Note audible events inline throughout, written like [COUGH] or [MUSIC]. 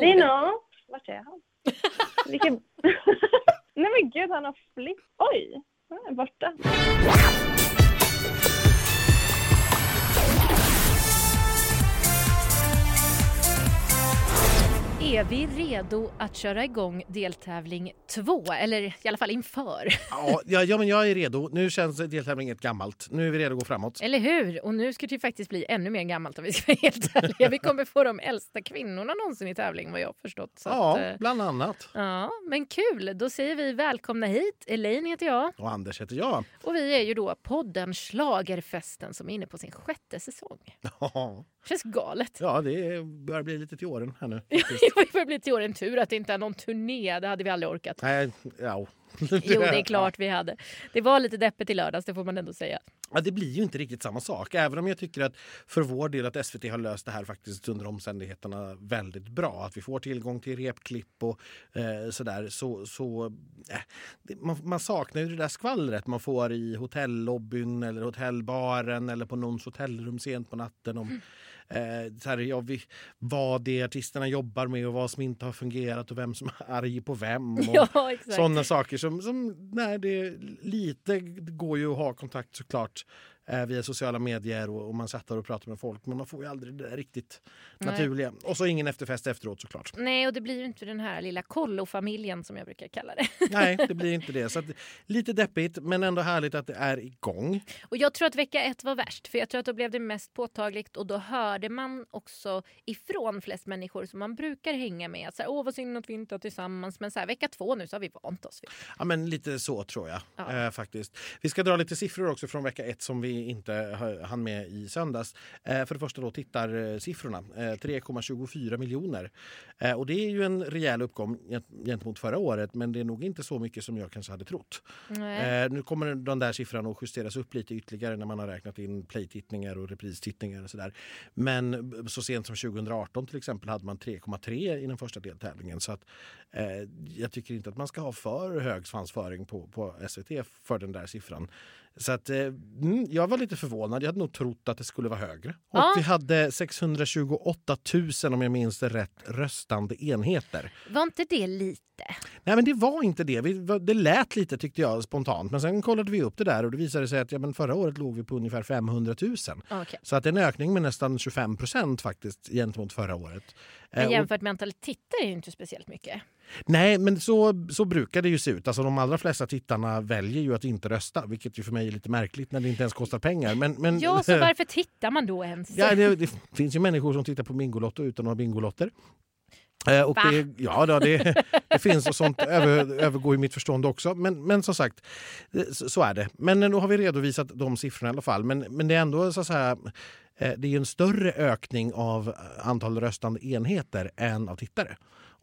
Dino, vart är han? [LAUGHS] Vilken... [LAUGHS] Nej men gud, han har flytt. Oj, han är borta. Är vi redo att köra igång deltävling två? Eller i alla fall inför. Ja, ja, ja, men jag är redo. Nu känns deltävlingen gammalt. Nu är vi redo att gå framåt. Eller hur? Och nu ska det faktiskt bli ännu mer gammalt om vi ska vara helt ärliga. Vi kommer få de äldsta kvinnorna någonsin i tävling vad jag har förstått. Så Ja, att, eh, bland annat. ja, men kul. Då säger vi välkomna hit. Elaine heter jag Och Anders heter jag. och vi är ju då podden Schlagerfesten som är inne på sin sjätte säsong. Ja, Känns galet. Ja, det börjar bli lite till åren här nu. [LAUGHS] [LAUGHS] Det börjar bli till år en tur att det inte är någon turné. Det hade vi aldrig orkat. Nej, ja. [LAUGHS] Jo, det är klart vi hade. Det var lite deppigt i lördags, det får man ändå säga. Ja, det blir ju inte riktigt samma sak. Även om jag tycker att för vår del att SVT har löst det här faktiskt under omständigheterna väldigt bra. Att vi får tillgång till repklipp och eh, sådär. Så, så, eh, det, man, man saknar ju det där skvallret man får i hotellobbyn eller hotellbaren eller på någons hotellrum sent på natten. Om, eh, så här, ja, vi, vad det artisterna jobbar med och vad som inte har fungerat och vem som är arg på vem. [LAUGHS] Och, Ja, sådana saker som, som nej, det lite går ju att ha kontakt såklart eh, via sociala medier och, och man satt där och pratar med folk men man får ju aldrig det där riktigt Nej. naturliga. Och så ingen efterfest efteråt såklart. Nej, och det blir ju inte den här lilla kollofamiljen som jag brukar kalla det. [LAUGHS] Nej, det blir inte det. Så att, [LAUGHS] lite deppigt men ändå härligt att det är igång. Och jag tror att vecka ett var värst, för jag tror att då blev det mest påtagligt och då hörde man också ifrån flest människor som man brukar hänga med. Så här, Åh vad synd att vi inte är tillsammans. Men så här, vecka två nu så har vi vant oss vid. Ja, men lite så tror jag Ja. eh, faktiskt. Vi ska dra lite siffror också från vecka ett som vi inte ha- hann med i söndags. Eh, för det första då tittarsiffrorna. Eh, 3,24 miljoner. Eh, och det är ju en rejäl uppgång gent- gentemot förra året men det är nog inte så mycket som jag kanske hade trott. Nej. Eh, nu kommer den där siffran att justeras upp lite ytterligare när man har räknat in playtittningar och repristittningar och sådär. Men så sent som 2018 till exempel hade man 3,3 i den första deltävlingen. Så att, eh, jag tycker inte att man ska ha för hög svansföring på, på SVT för den där siffran. Så att, eh, mm, jag var lite förvånad. Jag hade nog trott att det skulle vara högre. Och Ja. vi hade 628 000 om jag minns det rätt röstande enheter. Var inte det lite? Nej men det var inte det. Vi, det lät lite tyckte jag spontant. Men sen kollade vi upp det där och det visade sig att ja, men förra året låg vi på ungefär 500 000. Okej. Så att en ökning med nästan 25 procent faktiskt gentemot förra året. Eh, Men och- jämfört med antalet tittare är det inte speciellt mycket. Nej, men så, så brukar det ju se ut. Alltså, de allra flesta tittarna väljer ju att inte rösta, vilket ju för mig är lite märkligt när det inte ens kostar pengar. Men, men, Ja, så [LAUGHS] varför tittar man då ens? ja, det, det finns ju människor som tittar på Bingolotto utan att ha Bingolotter. Eh, och det, ja, det, det finns och sånt över, övergår i mitt förstånd också. Men, men som sagt, eh, så, så är det. Men nu har vi redovisat de siffrorna i alla fall. Men, men det är ändå så säga, eh, det är en större ökning av antal röstande enheter än av tittare.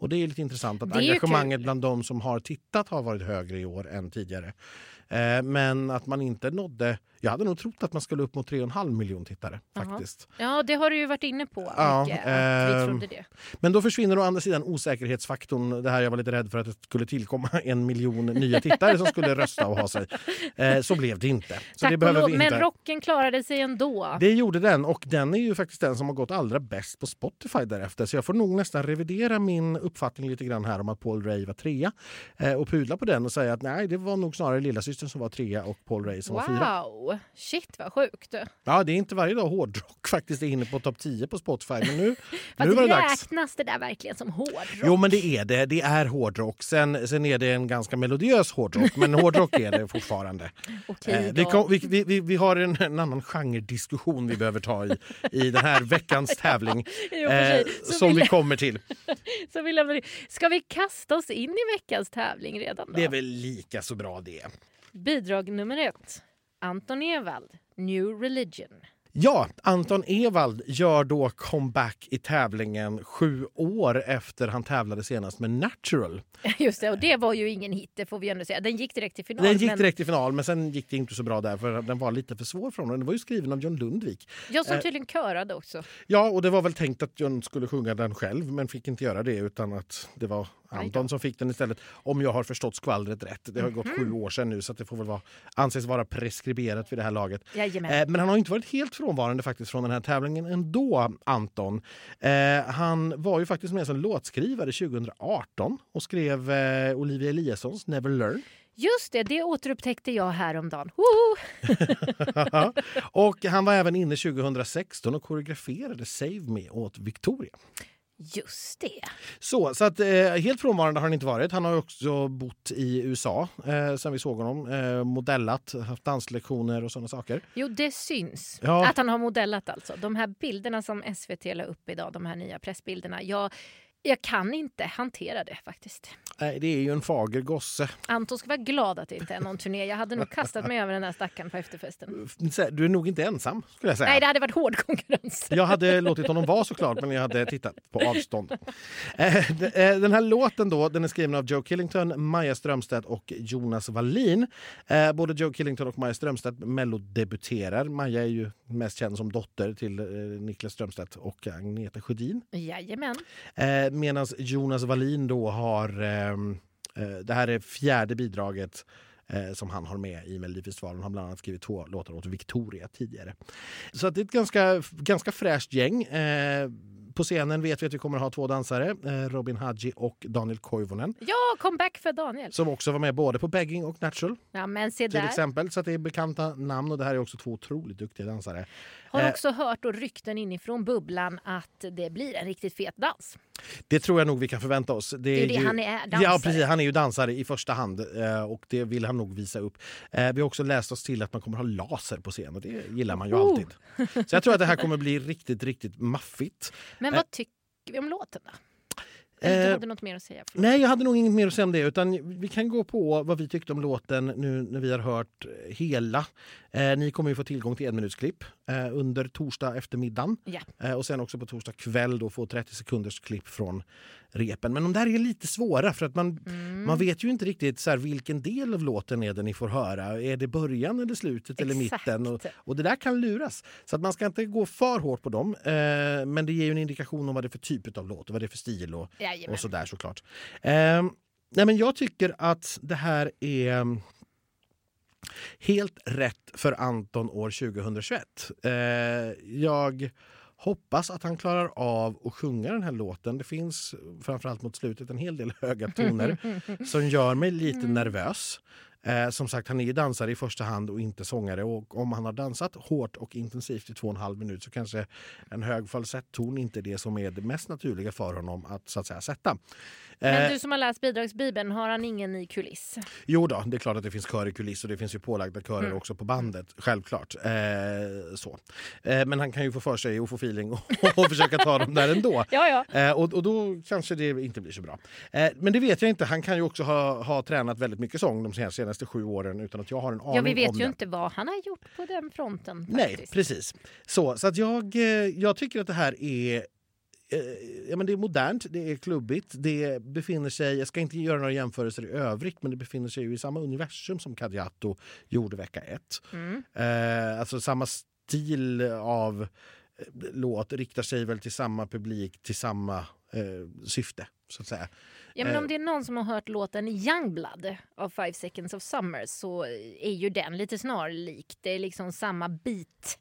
Och det är lite intressant att engagemanget bland de som har tittat har varit högre i år än tidigare. Eh, men att man inte nådde... Jag hade nog trott att man skulle upp mot 3,5 miljoner tittare. Faktiskt. Ja, det har du ju varit inne på Ja, mycket, att vi ehm, trodde det. Men då försvinner å andra sidan osäkerhetsfaktorn. Det här jag var lite rädd för att det skulle tillkomma [LAUGHS] en miljon nya tittare som skulle rösta och ha sig. Eh, så blev det inte. Så Tack det behöver lov, vi men inte. rocken klarade sig ändå. Det gjorde den och den är ju faktiskt den som har gått allra bäst på Spotify därefter. Så jag får nog nästan revidera min uppfattning lite grann här om att Paul Ray var trea eh, och pudla på den och säga att nej, det var nog snarare lillasystern som var trea och Paul Ray som var fyra. Wow! Shit vad sjukt. Ja, det är inte varje dag hårdrock [LAUGHS] faktiskt är inne på topp 10 på Spotify, men nu, [LAUGHS] nu var det dags. räknas det där verkligen som hårdrock? Jo, men det är det. Det är hårdrock. Sen, sen är det en ganska melodiös hårdrock, men hårdrock är det [LAUGHS] fortfarande. Okej Eh, vi, kom, vi, vi, vi, har en, en annan genrediskussion vi behöver ta i, i den här veckans tävling sig, så som vi kommer till. Så vill ska vi kasta oss in i veckans tävling redan då? Det är väl lika så bra det. Bidrag nummer ett. Anton Ewald, New Religion. Ja, Anton Ewald gör då comeback i tävlingen sju år efter han tävlade senast med Natural. [LAUGHS] Just det, och det var ju ingen hit, det får vi ändå säga. Den gick direkt till final. Den gick men direkt till final, men sen gick det inte så bra där för den var lite för svår för honom. Den var ju skriven av John Lundvik. Jag som eh, tydligen körade också. Ja, och det var väl tänkt att John skulle sjunga den själv men fick inte göra det utan att det var Anton som fick den istället. Om jag har förstått skvallret rätt. Det har gått Mhm. sju år sedan nu så det får väl vara, anses vara preskriberat vid det här laget. Jajamän. Eh, men han har inte varit helt frånvarande faktiskt från den här tävlingen ändå, Anton. Eh, han var ju faktiskt med som låtskrivare 2018 och skrev eh, Olivia Eliassons Never Learn. Just det, det återupptäckte jag häromdagen. [LAUGHS] Och han var även inne 2016 och koreograferade Save Me åt Victoria. Just det. Så, så att, eh, helt frånvarande har han inte varit. Han har också bott i USA eh, sen vi såg honom. Eh, modellat, haft danslektioner och sådana saker. Jo, det syns. Ja. Att han har modellat alltså. De här bilderna som SVT la upp idag, de här nya pressbilderna. Jag, jag kan inte hantera det faktiskt. Nej, det är ju en fager gosse. Anton ska vara glad att det inte är någon turné. Jag hade nog kastat mig över den där stackaren på efterfesten. Du är nog inte ensam skulle jag säga. Nej, det hade varit hård konkurrens. Jag hade låtit honom vara såklart, men jag hade tittat på avstånd. Eh, eh, Den här låten då, den är skriven av Joe Killington, Maja Strömstedt och Jonas Wallin. Eh, Både Joe Killington och Maja Strömstedt mellodebuterar. Maja är ju mest känd som dotter till Niklas Strömstedt och Agneta Sjödin. Jajamän. Eh, Medan Jonas Wallin då har... ehm, eh, det här är fjärde bidraget eh, som han har med i Melodifestivalen. Han har bland annat skrivit två låtar åt Victoria tidigare. Så det är ett ganska, ganska fräscht gäng. Eh, på scenen vet vi att vi kommer att ha två dansare, eh, Robin Hadji och Daniel Koivunen Ja, comeback för Daniel. som också var med både på Begging och Natural Ja, men se till där. exempel. Så att det är bekanta namn och det här är också två otroligt duktiga dansare. Har Eh. också hört och rykten inifrån bubblan att det blir en riktigt fet dans. Det tror jag nog vi kan förvänta oss. Det är ju det han är, Ja, dansare. precis. Han är ju dansare i första hand eh, och det vill han nog visa upp. Eh, Vi har också läst oss till att man kommer ha laser på scen och det gillar man ju Oh. alltid. Så jag tror att det här kommer bli riktigt, riktigt maffigt. Men Eh. vad tycker vi om låten då? Eller Eh, Du hade något mer att säga? Förlåt. Nej, jag hade nog inget mer att säga om det. Utan vi kan gå på vad vi tyckte om låten nu när vi har hört hela. Eh, ni kommer ju få tillgång till en minutsklipp eh, under torsdag eftermiddagen. Ja. Eh, och sen också på torsdag kväll då få 30 sekunders klipp från repen. Men de där är lite svåra för att man, Mm. man vet ju inte riktigt så här, vilken del av låten är det ni får höra. Är det början eller slutet eller Exakt. mitten? Och, och det där kan luras. Så att man ska inte gå för hårt på dem. Eh, men det ger ju en indikation om vad det är för typ av låt och vad det är för stil och, Jajamän. och sådär såklart. Eh, nej men jag tycker att det här är helt rätt för Anton år 2021. Eh, jag hoppas att han klarar av att sjunga den här låten. Det finns framförallt mot slutet en hel del höga toner [LAUGHS] som gör mig lite nervös. Eh, som sagt, han är ju dansare i första hand och inte sångare. Och om han har dansat hårt och intensivt i två och en halv minut så kanske en hög falsetton inte är det som är det mest naturliga för honom att så att säga sätta. Men Eh, du som har läst bidragsbibeln, har han ingen i kuliss? Jo då, det är klart att det finns kör i kuliss och det finns ju pålagda körer Mm. också på bandet. Självklart. Eh, så. Eh, men han kan ju få för sig och få feeling och, och försöka ta dem där ändå. [LAUGHS] Ja, ja. Eh, och, och då kanske det inte blir så bra. Eh, men det vet jag inte. Han kan ju också ha, ha tränat väldigt mycket sång de senaste sju åren utan att jag har en aning ja, vi vet om ju det. inte vad han har gjort på den fronten. Nej, faktiskt. precis. Så, så att jag, eh, jag tycker att det här är Ja, men det är modernt, det är klubbigt, det befinner sig, jag ska inte göra några jämförelser i övrigt, men det befinner sig ju i samma universum som Cadiato gjorde vecka ett. Mm. Eh, alltså samma stil av eh, låt riktar sig väl till samma publik, till samma eh, syfte, så att säga. Ja, men Eh. om det är någon som har hört låten Youngblood av Five Seconds of Summer så är ju den lite snarlik. Det är liksom samma beat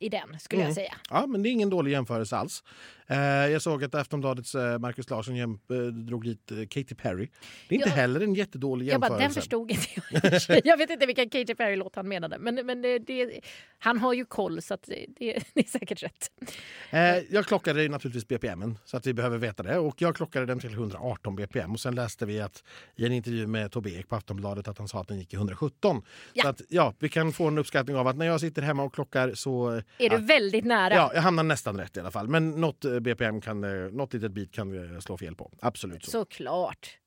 i den skulle Mm. jag säga. Ja, men det är ingen dålig jämförelse alls. Eh, jag såg att Aftonbladets eh, Marcus Larsson eh, drog eh, Katy Perry. Det är inte Ja. heller en jättedålig Jag bara, jämförelse. den förstod inte jag. [LAUGHS] [LAUGHS] jag vet inte vilken Katy Perry-låt han menade. Men, men det, det, han har ju koll så det, [LAUGHS] det, är säkert rätt. Jag klockade naturligtvis BPMen så att vi behöver veta det. Och jag klockade den till 118 BPM. Och sen läste vi att i en intervju med Tobbe Ek på Aftonbladet att han sa att den gick i 117. Ja. Så att ja, vi kan få en uppskattning av att när jag sitter hemma och klockar så... Är du ja, väldigt nära? Ja, jag hamnar nästan rätt i alla fall. Men något BPM kan, eh, något litet bit kan vi slå fel på. Absolut så. Såklart.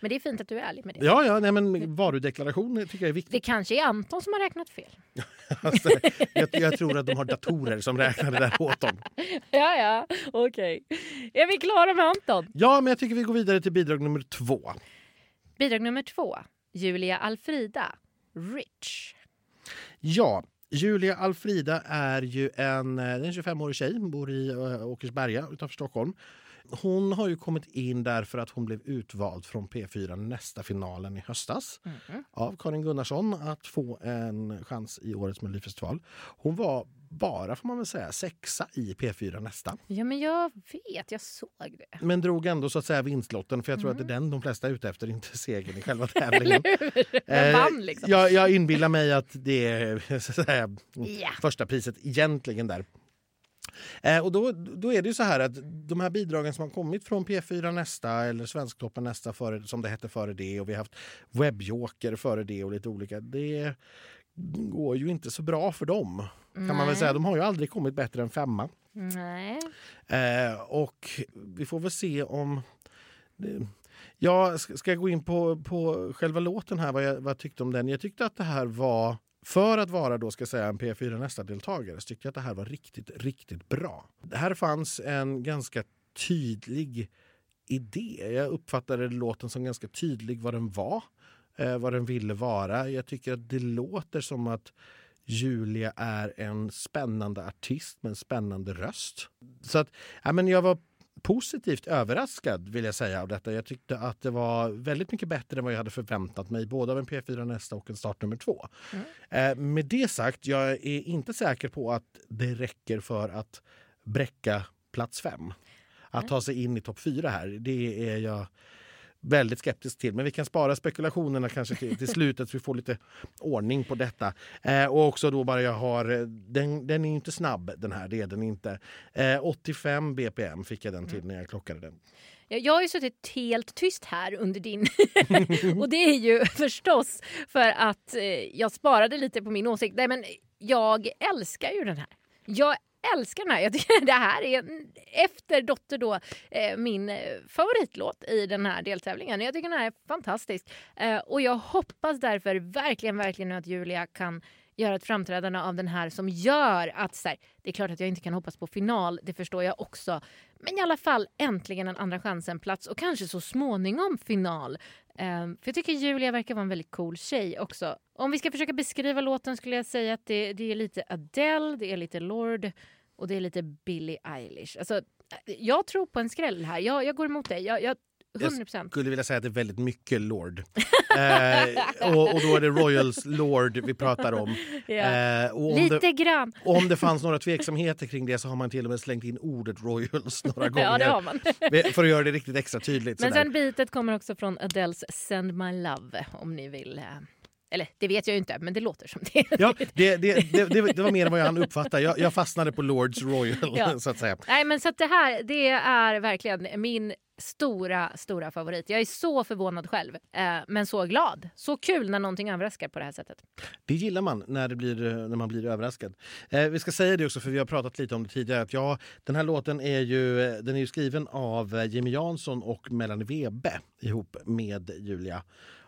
Men det är fint att du är ärlig med det. Ja, ja, nej, men varudeklaration tycker jag är viktigt. Det kanske är Anton som har räknat fel. [LAUGHS] Alltså, jag, jag tror att de har datorer som räknar det där åt dem. [LAUGHS] Ja, ja, okej. Är vi klara med Anton? Ja, men jag tycker vi går vidare till bidrag nummer två. Bidrag nummer två. Julia Alfrida. Rich. Ja, Julia Alfrida är ju en, eh, en 25-årig tjej, bor i eh, Åkersberga utanför Stockholm hon har ju kommit in därför att hon blev utvald från P4 nästa finalen i höstas Mhm. av Karin Gunnarsson att få en chans i årets Melodifestival. Hon var bara, får man väl säga, sexa i P4 nästa. Ja, men jag vet. Jag såg det. Men drog ändå så att säga vinstlotten för jag tror att det är den de flesta är ute efter, inte segern i själva [LAUGHS] tävlingen. Eh, vann liksom? jag, jag inbillar mig att det är så att säga, Ja. första priset egentligen där. Eh, och då, då är det ju så här att de här bidragen som har kommit från P4 Nästa eller Svensktoppen Nästa före, som det hette före det och vi har haft Webjoker före det och lite olika. Det går ju inte så bra för dem kan man väl säga. De har ju aldrig kommit bättre än femma. Nej. Eh, och vi får väl se om... Det, ja, ska jag gå in på, på själva låten här, vad jag, vad jag tyckte om den? Jag tyckte att det här var, för att vara då ska jag säga en P4 Nästa-deltagare, så tyckte jag att det här var riktigt, riktigt bra. Det här fanns en ganska tydlig idé. Jag uppfattade låten som ganska tydlig vad den var, eh, vad den ville vara. Jag tycker att det låter som att Julia är en spännande artist med en spännande röst. Så att, ja, men jag var positivt överraskad vill jag säga av detta. Jag tyckte att det var väldigt mycket bättre än vad jag hade förväntat mig, både av en P4 Nästa och en start nummer två. Eh, med det sagt, jag är inte säker på att det räcker för att bräcka plats fem. Att ta sig in i topp fyra här, det är jag väldigt skeptisk till. Men vi kan spara spekulationerna kanske till, till slutet så vi får lite ordning på detta. Eh, och också då bara jag har, eh, den, den är ju inte snabb den här, det är den inte. Eh, 85 bpm fick jag den till när jag klockade den. Jag, jag har ju suttit helt tyst här under din... [LAUGHS] och det är ju [LAUGHS] förstås för att eh, jag sparade lite på min åsikt. Nej, men jag älskar ju den här. Jag älskar den här. Jag tycker [LAUGHS] det här är efter Dotter då eh, min eh, favoritlåt i den här deltävlingen. Jag tycker den här är fantastisk. Eh, och jag hoppas därför verkligen, verkligen att Julia kan göra ett framträdande av den här som gör att så här, det är klart att jag inte kan hoppas på final, det förstår jag också. Men i alla fall äntligen en andra chansen-plats och kanske så småningom final. Um, för jag tycker Julia verkar vara en väldigt cool tjej också. Om vi ska försöka beskriva låten skulle jag säga att det, det är lite Adele, det är lite Lord och det är lite Billie Eilish. Alltså, jag tror på en skräll här. Jag, jag går emot dig. Jag, jag, 100 procent. skulle vilja säga att det är väldigt mycket Lord. [LAUGHS] eh, och, och då är det Royals Lord vi pratar om. Ja. Eh, om Lite det, grann. om det fanns några tveksamheter kring det så har man till och med slängt in ordet Royals några gånger. [LAUGHS] Ja, det har man. [LAUGHS] För att göra det riktigt extra tydligt. Men sådär. sen bitet kommer också från Adeles Send My Love om ni vill. eh, Eller det vet jag ju inte, men det låter som det. Ja, det, det, det, det, var mer än vad jag hann uppfatta. Jag, jag fastnade på Lords Royal, Ja. så att säga. Nej, men så det här det är verkligen min stora, stora favorit. Jag är så förvånad själv, eh, men så glad. Så kul när någonting överraskar på det här sättet. Det gillar man när, det blir, eh, när man blir överraskad. Eh, vi ska säga det också, för vi har pratat lite om det tidigare. Att ja, den här låten är ju, eh, den är ju skriven av eh, Jimmy Jansson och Melanie Webe ihop med Julia.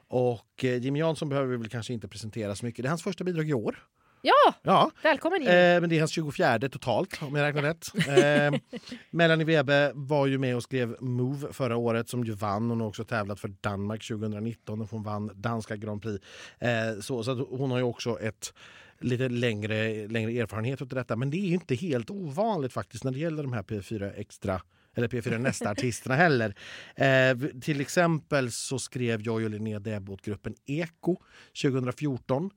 Och eh, Jimmy Jansson behöver vi väl kanske inte presentera så mycket. Det är hans första bidrag i år. Ja, Ja, välkommen Jimmy. Eh, men det är hans 24 totalt om jag räknar rätt. [LAUGHS] Eh, Melanie Webe var ju med och skrev Move förra året som ju vann. Hon har också tävlat för Danmark 2019 och hon vann danska Grand Prix. Eh, så, så hon har ju också ett lite längre, längre erfarenhet av detta. Men det är inte helt ovanligt faktiskt när det gäller de här P4 Extra eller P4 Nästa-artisterna heller. Eh, till exempel så skrev jag och Linnea Deb åt gruppen Eko 2014.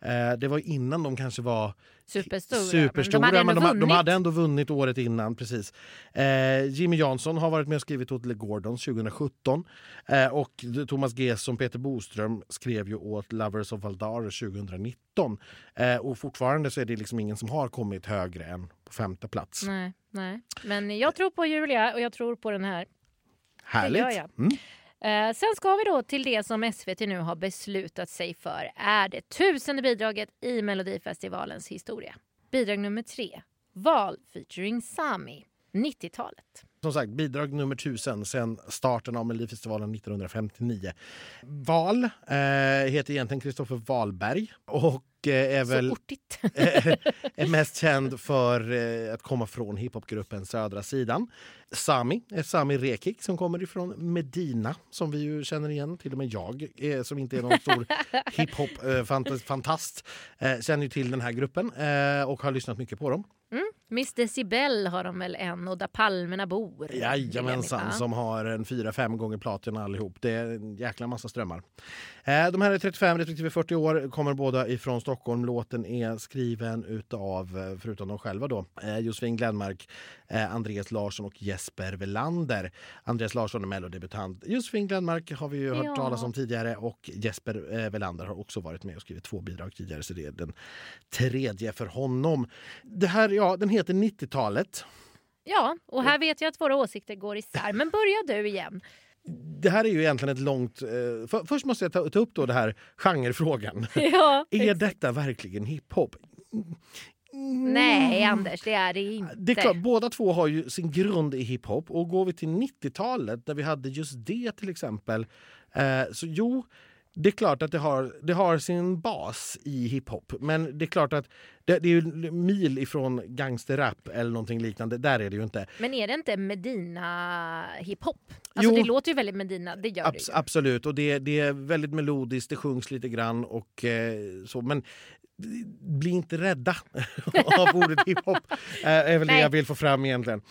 Eh, det var innan de kanske var Superstora. superstora, men de hade ändå men de, de vunnit. hade ändå vunnit året innan. precis. Eh, Jimmy Jansson har varit med och skrivit åt Le Gordons 2017. Eh, och Thomas Gesson, Peter Boström skrev ju åt Lovers of Valdar 2019. Eh, och fortfarande så är det liksom ingen som har kommit högre än på femte plats. Nej, nej. Men jag tror på Julia och jag tror på den här. Härligt! gör jag. Mm. Eh, sen ska vi då till det som SVT nu har beslutat sig för. Är det tusende bidraget i Melodifestivalens historia. Bidrag nummer tre. Val featuring Sami. 90-talet. Som sagt, bidrag nummer tusen sen starten av Melodifestivalen 1959. Val eh, heter egentligen Kristoffer Wahlberg och eh, är väl Så ortigt. [LAUGHS] är mest känd för eh, att komma från hiphopgruppen Södra sidan. Sami är Sami Rekik som kommer ifrån Medina som vi ju känner igen. Till och med jag eh, som inte är någon stor [LAUGHS] hiphop-fantast eh, känner ju till den här gruppen eh, och har lyssnat mycket på dem. Miss Decibel har de väl en och Där palmerna bor. Jajamensan, som har en fyra fem gånger platina allihop. Det är en jäkla massa strömmar. Eh, De här är 35 respektive 40 år, kommer båda ifrån Stockholm. Låten är skriven utav, eh, förutom de själva då, eh, Josefin Glenmark, Andreas Larsson och Jesper Velander. Andreas Larsson är mellodebutant. Josefin Glenmark har vi ju hört Ja. talas om tidigare och Jesper Velander har också varit med och skrivit två bidrag tidigare så det är den tredje för honom. Det här, ja, den heter 90-talet. Ja, och här vet jag att våra åsikter går isär. Men börja du igen. Det här är ju egentligen ett långt... Eh, för, först måste jag ta, ta upp då det här genrefrågan. [LAUGHS] Ja, [LAUGHS] är detta verkligen hiphop? Nej, Anders, det är det inte. Det är klart, båda två har ju sin grund i hiphop. Och går vi till 90-talet där vi hade just det till exempel. Eh, så jo, det är klart att det har, det har sin bas i hiphop. Men det är klart att det, det är ju mil ifrån gangsterrap eller någonting liknande. Där är det ju inte. Men är det inte Medina hiphop? Alltså Jo. det låter ju väldigt Medina, det gör Abs- det ju. absolut, och det, det är väldigt melodiskt, det sjungs lite grann och eh, så. Men bli inte rädda [LAUGHS] av ordet hiphop. Eh, är väl det jag vill få fram egentligen.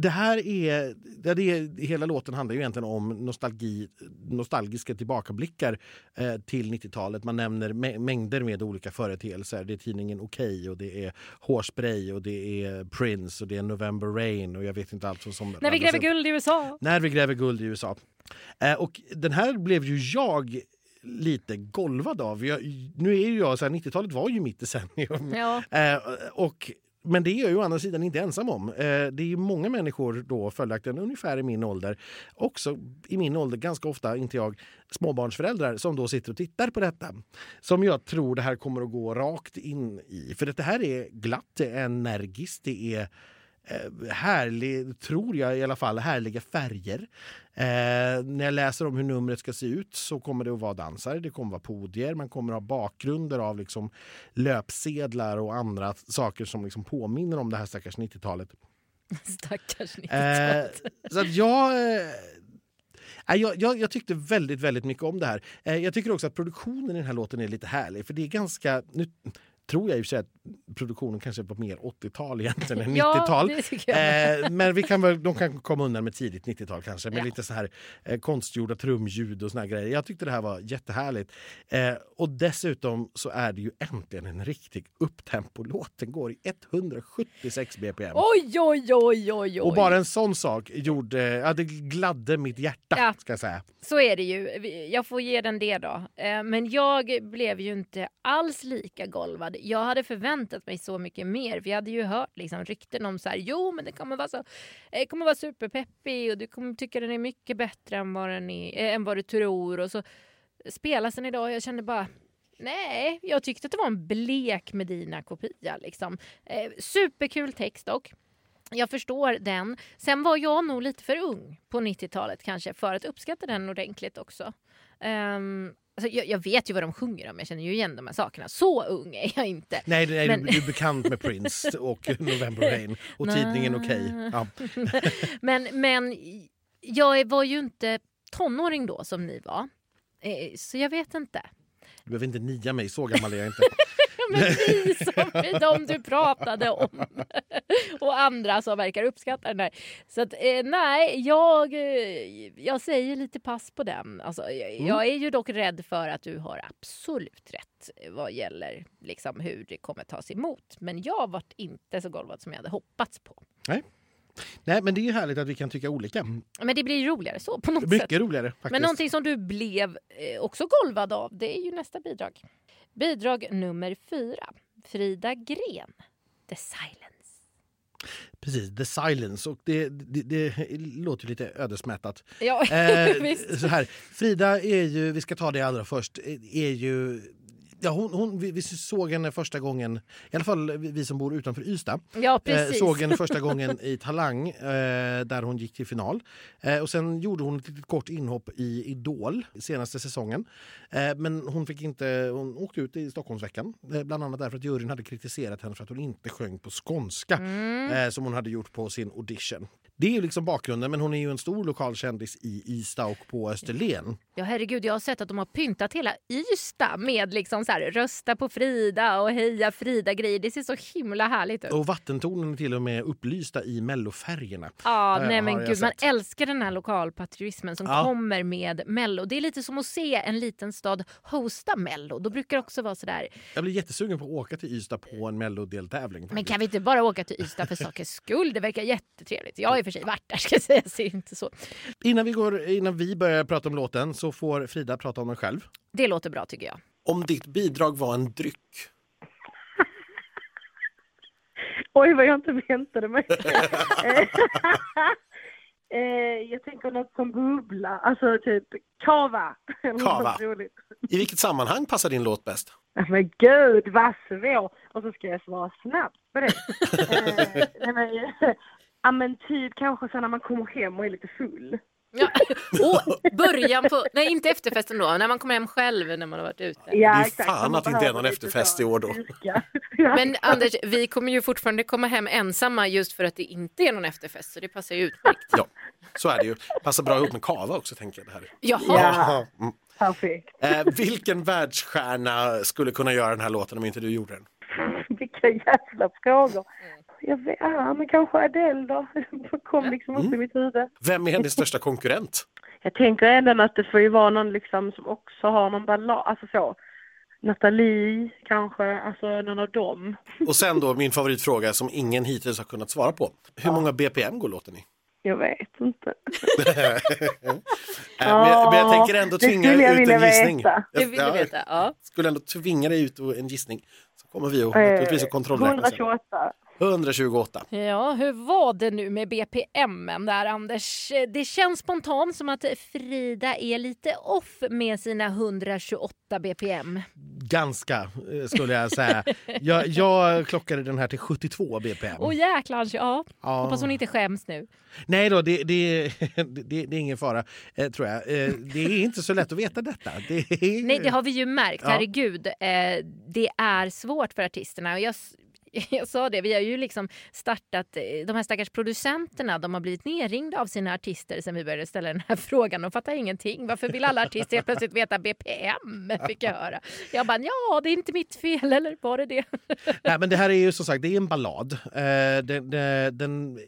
Det här är, det är... Hela låten handlar ju egentligen om nostalgi, nostalgiska tillbakablickar eh, till 90-talet. Man nämner mä- mängder med olika företeelser. Det är tidningen Okej och det är Hårspray och det är Prince och det är November Rain och jag vet inte allt som... som När vi gräver guld i USA. När vi gräver guld i USA. Eh, och den här blev ju jag lite golvad av. Jag, nu är ju jag så här, 90-talet var ju mitt decennium. Ja. Eh, och, men det är jag ju å andra sidan inte ensam om. Eh, det är ju många människor då följaktligen ungefär i min ålder, också i min ålder ganska ofta, inte jag, småbarnsföräldrar som då sitter och tittar på detta. Som jag tror det här kommer att gå rakt in i. För det här är glatt, det är energiskt, det är härlig, tror jag i alla fall, härliga färger. Eh, när jag läser om hur numret ska se ut så kommer det att vara dansare, det kommer att vara podier, man kommer att ha bakgrunder av liksom löpsedlar och andra saker som liksom påminner om det här stackars 90-talet. [LAUGHS] Stackars 90 Eh, så att jag... Eh, jag, jag, jag tyckte väldigt, väldigt mycket om det här. Eh, jag tycker också att produktionen i den här låten är lite härlig. För det är ganska... Nu tror jag i och för sig att produktionen kanske var mer 80-tal egentligen än [LAUGHS] Ja, 90-tal. det tycker jag. Eh, men vi kan väl, de kan komma undan med tidigt 90-tal kanske. Med Ja. lite så här eh, konstgjorda trumljud och såna grejer. Jag tyckte det här var jättehärligt. Eh, och dessutom så är det ju äntligen en riktig upptempo-låt. Den går i 176 bpm. Oj, oj, oj, oj, oj. Och bara en sån sak gjorde, ja, det gladde mitt hjärta. Ja. Ska säga. Så är det ju. Jag får ge den det då. Eh, Men jag blev ju inte alls lika golvad. Jag hade förväntat mig så mycket mer. Vi hade ju hört liksom rykten om så här, jo men det kommer vara så, det kommer vara superpeppig och du kommer tycka den är mycket bättre än vad, den är, eh, än vad du tror. Och så spelas den idag och jag kände bara Nej, jag tyckte att det var en blek Medina-kopia. Liksom. Eh, superkul text dock. Jag förstår den. Sen var jag nog lite för ung på 90-talet kanske för att uppskatta den ordentligt också. Um, alltså jag, jag vet ju vad de sjunger om, jag känner ju igen de här sakerna. Så ung är jag inte. Nej, nej Men- du, du är bekant med Prince och [LAUGHS] November Rain och tidningen Okej. Ja. [LAUGHS] Men, men jag var ju inte tonåring då som ni var. Eh, Så jag vet inte. Du behöver inte nia mig, så gammal är jag inte. [LAUGHS] Men [LAUGHS] vi som de du pratade om. [LAUGHS] Och andra som verkar uppskatta den här. Så att, eh, nej, jag, eh, jag säger lite pass på den. Alltså, jag, Mm. jag är ju dock rädd för att du har absolut rätt vad gäller liksom, hur det kommer tas emot. Men jag vart inte så golvad som jag hade hoppats på. Nej, men det är ju härligt att vi kan tycka olika. Men det blir roligare så på något sätt. Mycket roligare faktiskt. Men någonting som du blev eh, också golvad av, det är ju nästa bidrag. Bidrag nummer fyra. Frida Gren. The Silence. Precis, The Silence. Och det, det, det låter lite ödesmättat. Ja, [LAUGHS] Eh, så här, Frida är ju, vi ska ta det allra först, är ju... Ja, hon, hon, vi, vi såg henne första gången, i alla fall vi, som bor utanför Ystad. Ja, Eh, såg henne [LAUGHS] första gången i Talang eh, där hon gick till final. Eh, och sen gjorde hon ett litet kort inhopp i Idol senaste säsongen. Eh, men hon fick inte, hon åkte ut i Stockholmsveckan. Eh, bland annat därför att juryn hade kritiserat henne för att hon inte sjöng på skånska Mm. eh, som hon hade gjort på sin audition. Det är ju liksom bakgrunden, men hon är ju en stor lokal kändis i Ystad och på Österlen. Ja herregud, jag har sett att de har pyntat hela Ystad med liksom så här, rösta på Frida och heja Frida-grejer. Det ser så himla härligt ut. Och vattentornen är till och med upplysta i mellofärgerna. Ja, nej men gud, man sett. älskar den här lokalpatriotismen som Ja. kommer med Mello. Det är lite som att se en liten stad hosta Mello. Då brukar det också vara sådär, Jag blir jättesugen på att åka till Ystad på en mellodeltävling. men kan vi inte bara åka till Ystad för sakens skull? Det verkar jättetrevligt. Jag och för sig varit där ska sägas, det är inte så. Innan, vi går, innan vi börjar prata om låten så får Frida prata om den själv. Det låter bra tycker jag. Om ditt bidrag var en dryck, [LAUGHS] Oj, vad jag inte väntade mig. [LAUGHS] Eh, jag tänker något som bubbla, alltså typ kava. [LAUGHS] Kava. i vilket sammanhang passar din låt bäst? Men gud vad svår! Och så ska jag svara snabbt på det. eh, nej, men, ja men typ kanske så när man kommer hem och är lite full. Ja. [LAUGHS] Och början på, nej inte efterfesten då, när man kommer hem själv när man har varit ute. Ja, Det är exakt, fan att det inte är någon efterfest så i år då. [LAUGHS] ja. Men Anders, vi kommer ju fortfarande komma hem ensamma just för att det inte är någon efterfest, så det passar ju utmärkt. Ja, så är det ju. Passar bra ihop med kava också tänker jag. Det här. Jaha, Ja. Mm. Perfekt. Eh, vilken världsstjärna skulle kunna göra den här låten om inte du gjorde den? [LAUGHS] Vilka jävla frågor. Jag vet, ja, men kanske Adele då. [LAUGHS] Det kom liksom upp i mitt huvud. Vem är din [LAUGHS] största konkurrent? Jag tänker ändå att det får ju vara någon liksom som också har någon ballad, alltså så. Nathalie kanske, alltså någon av dem. Och sen då [LAUGHS] min favoritfråga som ingen hittills har kunnat svara på. Hur många BPM går låten i? Jag vet inte. Men, jag, men jag tänker ändå det tvinga skulle jag ut vilja en gissning. veta. det vill du Ja, veta. Ja. skulle ändå tvinga dig ut en gissning. Så kommer vi att, Eh, naturligtvis att kontrollräkna sen. 128. 128. Ja, hur var det nu med BPM där Anders? Det känns spontant som att Frida är lite off med sina 128 BPM. Ganska eh, skulle jag säga. Jag, jag klockade den här till 72 BPM. Åh jäklar, ja. Ja. Hoppas hon inte skäms nu. Nej då, det, det, [LAUGHS] det, det är ingen fara eh, tror jag. Eh, det är inte så lätt att veta detta. Det är... Nej, det har vi ju märkt. Ja. Herregud, det är svårt för artisterna. Jag, [LAUGHS] jag sa det, vi har ju liksom startat, eh, de här stackars producenterna, de har blivit nerringda av sina artister sen vi började ställa den här [LAUGHS] frågan. De fattar ingenting. Varför vill alla artister helt plötsligt veta BPM? [LAUGHS] Fick jag höra. Jag bara, ja, det är inte mitt fel, eller var det det? Nej, men det här är ju som sagt det är en ballad. Eh, den, eh, den, den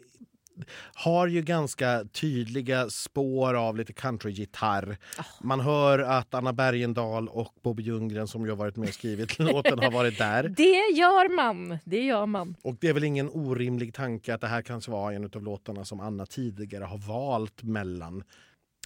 har ju ganska tydliga spår av lite countrygitarr. Man hör att Anna Bergendahl och Bobby Ljunggren som ju har varit med och skrivit [LAUGHS] låten har varit där. Det gör man, det gör man. Och det är väl ingen orimlig tanke att det här kanske var en av låtarna som Anna tidigare har valt mellan.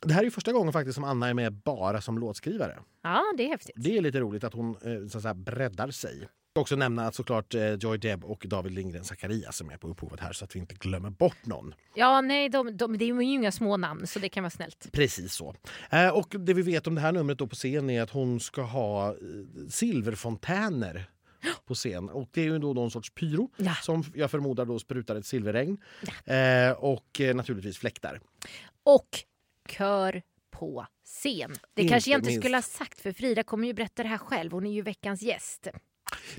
Det här är ju första gången faktiskt som Anna är med bara som låtskrivare. Ja, det är häftigt. Det är lite roligt att hon eh, så att säga, breddar sig. Också nämna att såklart eh, Joy Deb och David Lindgren Zacharias är med på upphovet här så att vi inte glömmer bort någon. Ja, nej, de, de, det är ju inga små namn så det kan vara snällt. Precis så. Eh, och det vi vet om det här numret då på scen är att hon ska ha eh, silverfontäner [GASPS] på scen. Och det är ju då någon sorts pyro Ja. som jag förmodar då sprutar ett silverregn. Eh, och naturligtvis fläktar. Och kör på scen. Det Inte kanske jag inte minst. skulle ha sagt för Frida kommer ju berätta det här själv. Hon är ju veckans gäst.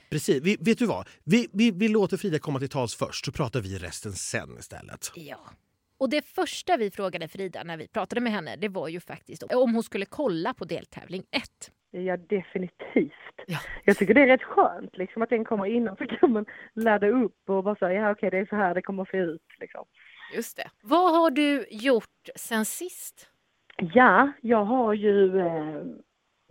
Precis. Vi, vet du vad? Vi, vi, vi låter Frida komma till tals först så pratar vi resten sen istället. Ja. Och det första vi frågade Frida när vi pratade med henne det var ju faktiskt om hon skulle kolla på deltävling 1. Ja, definitivt. Ja. Jag tycker det är rätt skönt liksom att den kommer innan så kan man ladda upp och bara säga ja okej det är så här det kommer att se ut liksom. Just det. Vad har du gjort sen sist? Ja, jag har ju eh,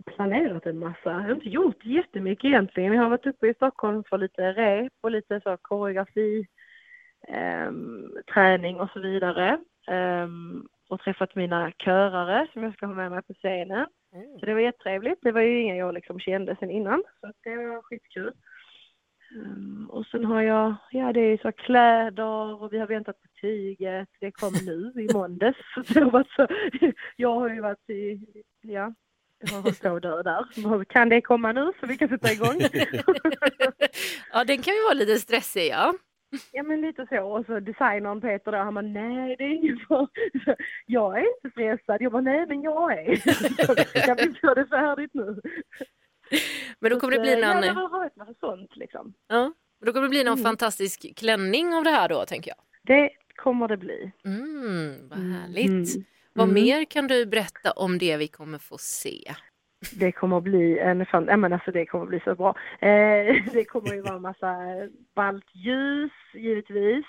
planerat en massa. Jag har inte gjort jättemycket egentligen. Jag har varit uppe i Stockholm för lite rep och lite så koreografi, ehm, träning och så vidare. Ehm, och träffat mina körare som jag ska ha med mig på scenen. Så det var jättetrevligt. Det var ju inga jag liksom kände sen innan. Så det var skitkul. Ehm, och sen har jag, ja det är så kläder och vi har väntat på tyget. Det kom nu i måndags. [LAUGHS] Så det har varit så, [LAUGHS] jag har ju varit i, ja, på att dö där. Kan det komma nu så vi kan sätta igång? [LAUGHS] ja, den kan ju vara lite stressig ja. Ja men lite så. Och så designern Peter då, han bara nej det är ingen fara. Jag är inte stressad. Jag bara nej men jag är. Jag vill få det färdigt nu. Men då kommer det bli Ja någon, det har varit något sånt liksom. ja, då kommer det bli någon Mm. fantastisk klänning av det här då tänker jag. Det kommer det bli. Mm, vad härligt. Mm. Vad Mm. mer kan du berätta om det vi kommer få se? Det kommer bli en fan, ja, men alltså det kommer bli så bra. Eh, [LAUGHS] det kommer ju vara en massa ballt ljus givetvis.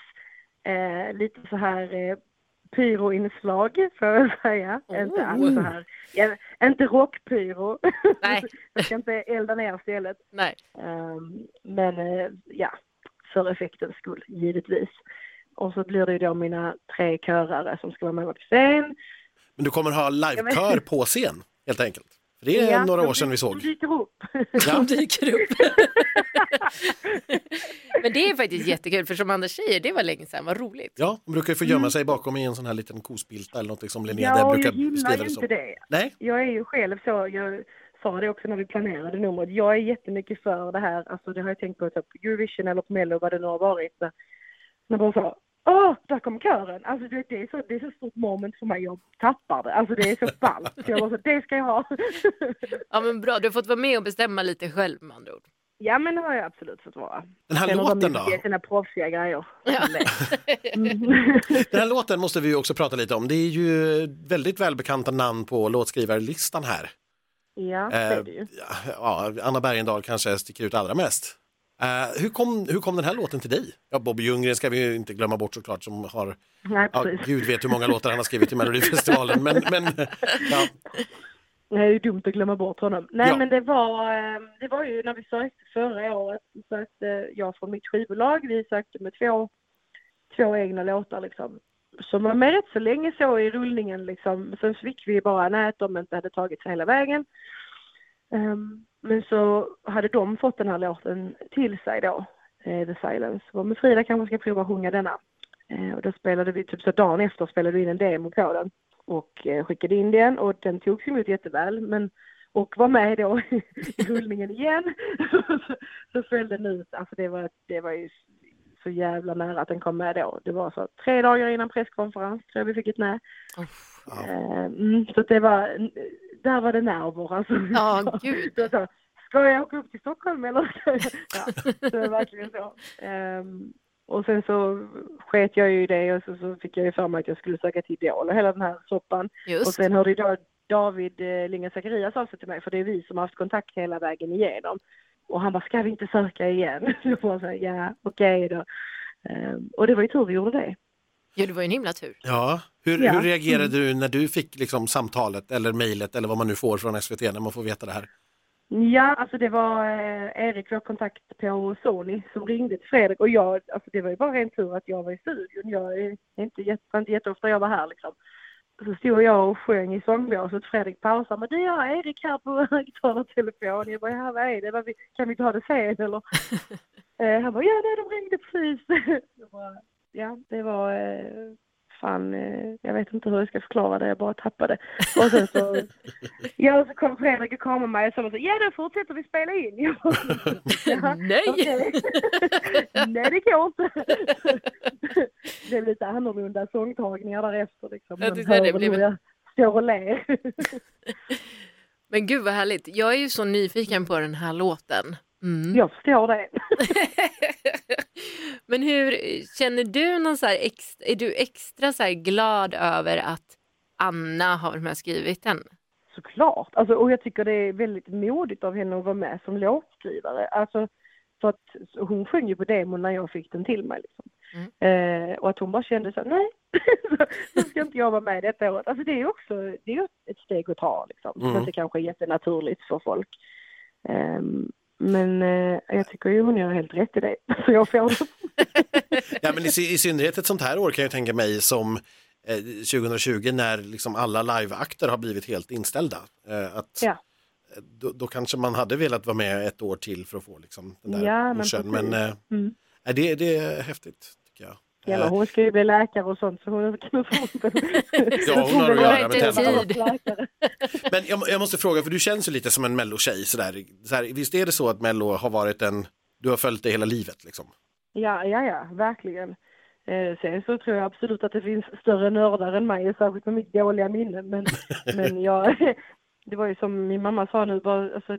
Eh, lite så här eh, pyroinslag får jag säga. Oh. Inte alls så här, ja, inte rockpyro. [LAUGHS] Nej. jag ska inte elda ner stället. Nej. Ehm, men eh, ja, för effektens skull givetvis. Och så blir det ju då mina tre körare som ska vara med på scen. Men du kommer ha livekör på scen helt enkelt. För det är Ja, några år sedan vi såg. De dyker upp. Ja. dyker upp. [LAUGHS] Men det är faktiskt jättekul för som Anders säger, det var länge sedan, vad roligt. Ja, de brukar ju få gömma sig bakom i en sån här liten kospilta eller något som Linnea Mm. Ja, där brukar jag gillar beskriva ju det som. inte det. Nej, Jag är ju själv så, jag sa det också när vi planerade numret, jag är jättemycket för det här, alltså det har jag tänkt på typ Eurovision eller på Mello, vad det nu har varit. När, när de sa Åh, där kom kören! Alltså det, det, är så, det är så stort moment för mig, jag tappar det. Alltså det är så ballt. Så jag så, det ska jag ha. [LAUGHS] Ja men bra, du har fått vara med och bestämma lite själv med andra ord. ja men det har jag absolut fått vara. den här Sen de låten då? gett sina proffsiga grejer. Ja. [LAUGHS] Mm. [LAUGHS] Den här låten måste vi ju också prata lite om. Det är ju väldigt välbekanta namn på låtskrivarlistan här. ja, det Eh, är det ju. ja, Anna Bergendahl kanske sticker ut allra mest. Eh, hur, kom, hur kom den här låten till dig? Ja, Bobby Ljunggren ska vi ju inte glömma bort såklart som har, Nej, ja, gud vet hur många låtar han har skrivit till Melodifestivalen. Men, men [LAUGHS] ja, Det är ju dumt att glömma bort honom. Nej Ja. men det var, eh, det var ju när vi sökte förra året, sökte jag från mitt skivbolag, vi sökte med två, två egna låtar liksom. Som var med rätt så länge så i rullningen liksom. Sen så fick vi bara att de inte hade tagit sig hela vägen. Ehm, men så hade de fått den här låten till sig då, eh, The Silence. Och men Frida kanske ska prova att sjunga denna. Eh, och då spelade vi, typ så dagen efter spelade vi in en demo på den och eh, skickade in den och den togs emot jätteväl men och var med då i rullningen igen. [LAUGHS] så, så föll den ut, alltså det var, det var ju så jävla nära att den kom med då. Det var så tre dagar innan presskonferens tror jag vi fick ett nej. ja. Eh, mm, så det var, där var det nerver alltså. Ja, [LAUGHS] gud. Så, så, ska jag åka upp till Stockholm eller? jag- [LAUGHS] ja, det var verkligen så. Ehm, och sen så sket jag ju i det och så, så fick jag ju för mig att jag skulle söka till Idol och hela den här soppan. Och Just. sen hörde då David eh, Lindgren Zacharias av sig till mig för det är vi som har haft kontakt hela vägen igenom. Och han bara, ska vi inte söka igen? [LAUGHS] Jag bara så ja okej då. Ehm, och det var ju tur vi gjorde det. Ja, det var ju en himla tur. ja. Hur, Ja. hur reagerade du när du fick liksom, samtalet eller mejlet eller vad man nu får från SVT när man får veta det här? Ja, alltså det var eh, Erik, vår kontakt på Sony, som ringde till Fredrik och jag, alltså det var ju bara en tur att jag var i studion. Jag är inte, jätte, inte jätteofta jag var här liksom. Så stod jag och sjöng i sångbåset, Fredrik pausade, men du jag har Erik här på [LAUGHS] högtalartelefon. Jag bara, ja vad är det, Vad vi, kan vi ta det sen eller? [LAUGHS] eh, han bara, ja nej de ringde precis. [LAUGHS] jag bara, ja det var, eh, fan, eh, jag vet inte hur jag ska förklara det, jag bara tappade. Och sen så, [LAUGHS] ja och så kom Fredrik och kramade mig och sa ja då fortsätter vi spela in. Jag bara, "Ja, [LAUGHS] Nej! okej." [LAUGHS] Nej det går inte. det är lite annorlunda sångtagningar därefter liksom. Ja, Man är det, hör det blir hur jag står och ler. Men gud vad härligt. Jag är ju så nyfiken på den här låten. Mm. jag förstår det. [LAUGHS] Men hur känner du någon så här extra, är du extra så här glad över att Anna har med och skrivit den? Såklart. Alltså, och jag tycker det är väldigt modigt av henne att vara med som låtskrivare. Alltså, för att hon sjöng ju på demon när jag fick den till mig. Liksom. Eh, och att hon bara kände så nej, [LAUGHS] så ska inte jag vara med detta året. Alltså det är ju också det är ju ett steg att ta liksom. Mm. Som inte kanske är jättenaturligt för folk. Ehm, men eh, jag tycker ju hon gör helt rätt i det. [LAUGHS] Så jag får [LAUGHS] Ja, men i, I synnerhet ett sånt här år kan jag tänka mig som eh, 2020 när liksom alla liveakter har blivit helt inställda. Eh, att, Ja. eh, då, då kanske man hade velat vara med ett år till för att få liksom, den där Ja, men pushen. Men, precis. eh, Mm. nej, det, det är häftigt tycker jag. Men Eh, hon ska ju bli läkare och sånt så hon Ja, hon [LAUGHS] har att göra med läkare. [LAUGHS] Men jag, jag måste fråga, för du känns ju lite som en mellotjej sådär. Så här, visst är det så att mello har varit en, du har följt det hela livet liksom? Ja, ja, ja, verkligen. Eh, sen så tror jag absolut att det finns större nördar än mig, särskilt med mitt dåliga minne. Men, [LAUGHS] men jag, det var ju som min mamma sa nu, bara, alltså,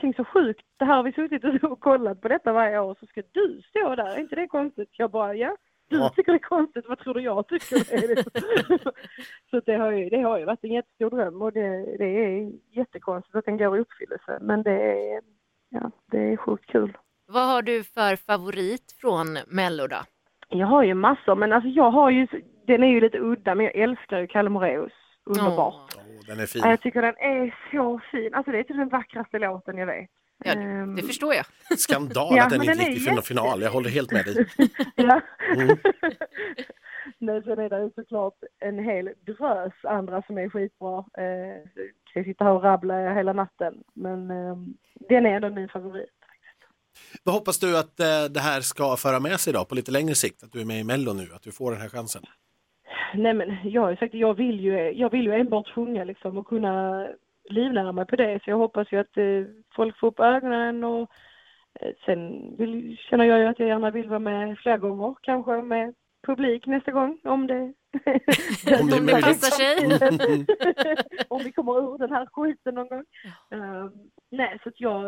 tänk så sjukt, det här har vi suttit och kollat på detta varje år, så ska du stå där, är inte det konstigt? Jag bara, ja, du Ja. tycker det är konstigt, vad tror du jag tycker? [LAUGHS] så det har, ju, det har ju varit en jättestor dröm och det, det är jättekonstigt att den går i uppfyllelse. Men det är, ja, det är sjukt kul. Vad har du för favorit från Mello då? Jag har ju massor, men alltså jag har ju, den är ju lite udda, men jag älskar ju Kalle Moraeus. Underbart. Åh, Åh, den är fin. Ja, jag tycker den är så fin. Alltså det är typ den vackraste låten jag vet. Ja, Ehm, det förstår jag. [LAUGHS] Skandal Ja, att den inte den är gick till jätte- final. Jag håller helt med dig. [LAUGHS] ja. Mm. [LAUGHS] Nej, sen är det ju såklart en hel drös andra som är skitbra. Eh, kan jag sitta här och rabbla hela natten. Men eh, den är ändå min favorit. Vad hoppas du att eh, det här ska föra med sig då på lite längre sikt? Att du är med i Mello nu, att du får den här chansen? Nej men jag har ju sagt jag vill ju, jag vill ju enbart sjunga liksom och kunna livnära mig på det. Så jag hoppas ju att eh, folk får upp ögonen och eh, sen vill, känner jag ju att jag gärna vill vara med flera gånger. Kanske med publik nästa gång om det, [LAUGHS] Om det det möjligt. passar sig. [LAUGHS] om vi kommer ur den här skiten någon gång. Eh, nej, så att jag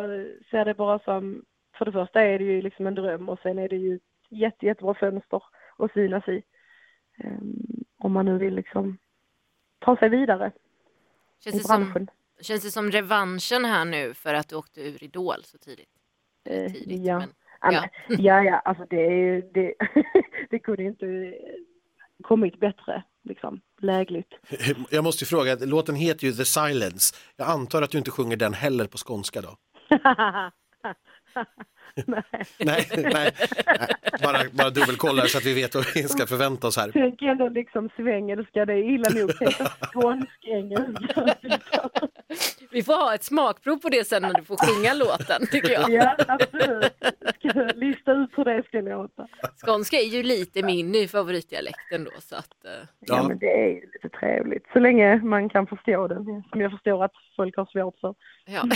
ser det bara som, för det första är det ju liksom en dröm och sen är det ju ett jätte, jättebra fönster att synas i. Eh, om man nu vill liksom ta sig vidare Känns i det, som, branschen. Känns det som revanschen här nu för att du åkte ur Idol så tidigt? Eh, tidigt ja. men, Ja, ja. ja, alltså det är det, [LAUGHS] det kunde inte kommit bättre, liksom, lägligt. Jag måste ju fråga, låten heter ju The Silence. Jag antar att du inte sjunger den heller på skånska då? [LAUGHS] Nej. Nej, nej. Bara, bara dubbelkolla så att vi vet vad vi ska förvänta oss här. Tänk ändå liksom svengelska, det är illa nog. Tänk skånsk-engelska. Vi får ha ett smakprov på det sen när du får sjunga låten tycker jag. Ja, absolut. Ska lista ut hur det ska låta. Skånska är ju lite min favoritdialekten då så att eh, Ja, Ja. men det är ju lite trevligt. Så länge man kan förstå den, som jag förstår att folk har svårt för. ja. [LAUGHS]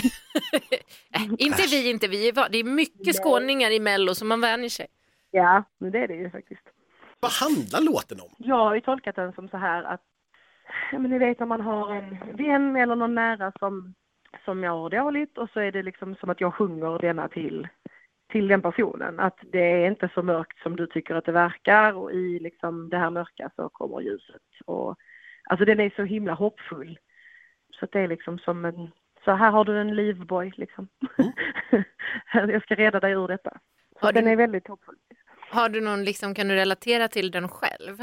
Äh, inte vi, inte vi. Det är mycket skåningar i Mello så man vänjer sig. Ja, men det är det ju faktiskt. Vad handlar låten om? Jag har ju tolkat den som så här att, men ni vet när man har en vän eller någon nära som, som mår dåligt och så är det liksom som att jag sjunger denna till, till den personen. Att det är inte så mörkt som du tycker att det verkar och i liksom det här mörka så kommer ljuset. Och, alltså den är så himla hoppfull. Så att det är liksom som en, så här har du en livboj liksom. [LAUGHS] jag ska rädda dig ur detta. Så Har den du- är väldigt hoppfull. Har du någon, liksom, kan du relatera till den själv?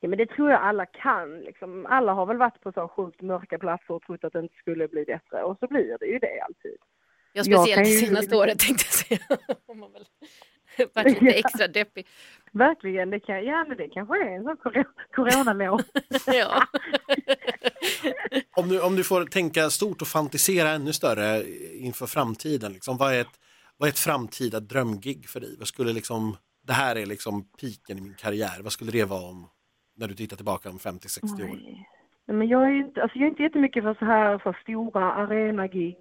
Ja men det tror jag alla kan. Liksom. Alla har väl varit på så sjukt mörka platser och trott att det inte skulle bli bättre och så blir det ju det alltid. Jag Jag speciellt det ju- senaste året tänkte jag säga. [LAUGHS] Om man väl [LAUGHS] varit lite extra deppig. Verkligen, det kan, ja men det kanske är en sån cor- [LAUGHS] coronalov. [LAUGHS] Ja. Om du, om du får tänka stort och fantisera ännu större inför framtiden, liksom, vad, är ett, vad är ett framtida drömgig för dig? Vad skulle liksom, det här är liksom piken i min karriär, vad skulle det vara om när du tittar tillbaka om 50-60 år? Men jag är inte, alltså jag är inte jättemycket för så här för stora arenagigs,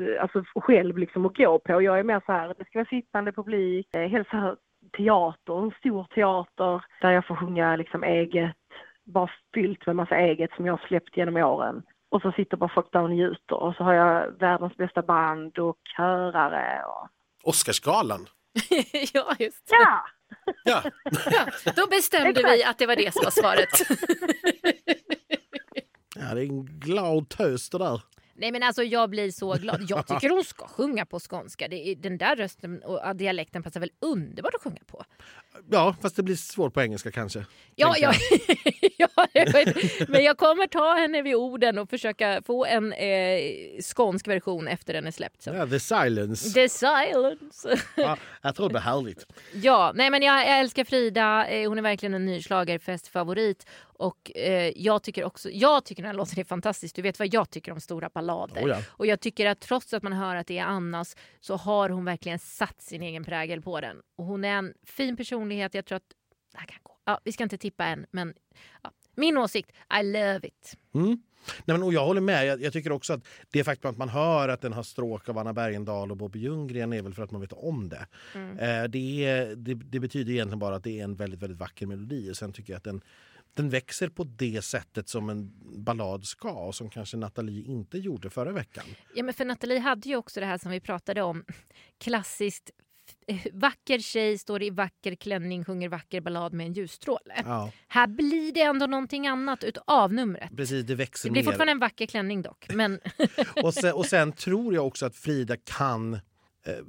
eh, alltså själv liksom att gå på. Jag är mer så här, det ska vara sittande publik, helst så här teater, en stor teater där jag får sjunga liksom eget, bara fyllt med massa eget som jag har släppt genom åren. Och så sitter bara folk där och njuter och så har jag världens bästa band och körare och... Oscarsgalan? [LAUGHS] ja, just det. Ja! Ja, [LAUGHS] Ja, då bestämde Exakt. vi att det var det som var svaret. [LAUGHS] ja det är en glad tös det där. Nej men alltså jag blir så [LAUGHS] glad. Jag tycker hon ska sjunga på skånska. Det är, den där rösten och dialekten passar väl underbart att sjunga på. Ja, fast det blir svårt på engelska kanske. Ja, ja, [LAUGHS] ja, men jag kommer ta henne vid orden och försöka få en eh, skånsk version efter den är släppt. Så. Ja, the silence. The silence. Ja, jag tror det blir härligt. [LAUGHS] Ja, nej men jag, jag älskar Frida. Eh, hon är verkligen en ny schlagerfestfavorit. Och eh, jag tycker också, jag tycker den här låten är fantastisk. Du vet vad jag tycker om stora ballader. Oh ja. Och jag tycker att trots att man hör att det är Annas så har hon verkligen satt sin egen prägel på den. Och hon är en fin personlighet. Jag tror att det här kan gå. Ja, vi ska inte tippa än, men ja. min åsikt, I love it. Mm. Nej, men, och jag håller med. Jag, jag tycker också att det faktum att man hör att den har stråk av Anna Bergendahl och Bobby Ljunggren är väl för att man vet om det. Mm. Eh, det, är- det. Det betyder egentligen bara att det är en väldigt, väldigt vacker melodi. Och sen tycker jag att den, den växer på det sättet som en ballad ska och som kanske Nathalie inte gjorde förra veckan. Ja, men för Nathalie hade ju också det här som vi pratade om, klassiskt [LAUGHS] vacker tjej står i vacker klänning, sjunger vacker ballad med en ljusstråle. Ja, Här blir det ändå någonting annat utav numret. precis, det växer Det blir mer. fortfarande en vacker klänning dock. Men [LAUGHS] Och sen, och sen tror jag också att Frida kan eh,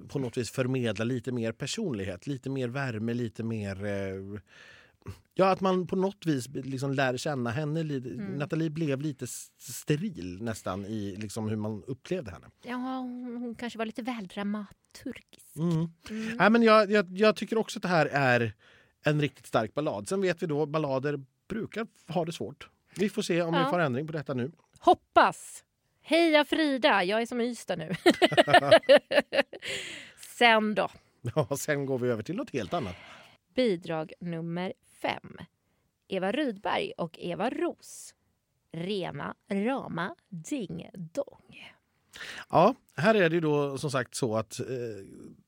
på något vis förmedla lite mer personlighet, lite mer värme, lite mer... Eh, ja, att man på något vis liksom lär känna henne. Mm. Nathalie blev lite steril nästan i liksom hur man upplevde henne. ja, hon, kanske var lite väl dramaturgisk. Mm. Mm. Nej, men jag, jag, jag tycker också att det här är en riktigt stark ballad. Sen vet vi då ballader brukar ha det svårt. Vi får se om Ja. vi får ändring på detta nu. Hoppas! Heja Frida! Jag är som Ystad nu. [LAUGHS] Sen då, Ja, sen går vi över till något helt annat. bidrag nummer fem. Eva Rydberg och Eva Ros. Rena rama ding dong. Ja, här är det då som sagt så att eh,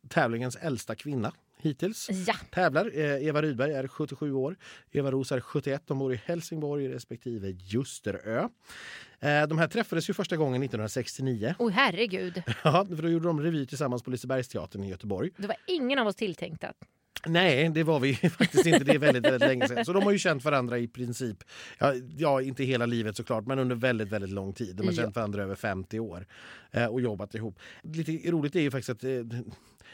tävlingens äldsta kvinna hittills Ja, tävlar. Eh, Eva Rydberg är 77 år, Eva Ros är 71. De bor i Helsingborg respektive Ljusterö. Eh, de här träffades ju första gången 1969. oh, herregud. [LAUGHS] Ja, för då gjorde de revy tillsammans på Lisebergsteatern i Göteborg. Det var ingen av oss tilltänkta. Nej, det var vi [LAUGHS] faktiskt inte. Det är väldigt, väldigt länge sedan. Så de har ju känt varandra i princip, ja, ja inte hela livet såklart, men under väldigt, väldigt lång tid. De har Ja. känt varandra över 50 år eh, och jobbat ihop. Lite roligt är ju faktiskt att eh,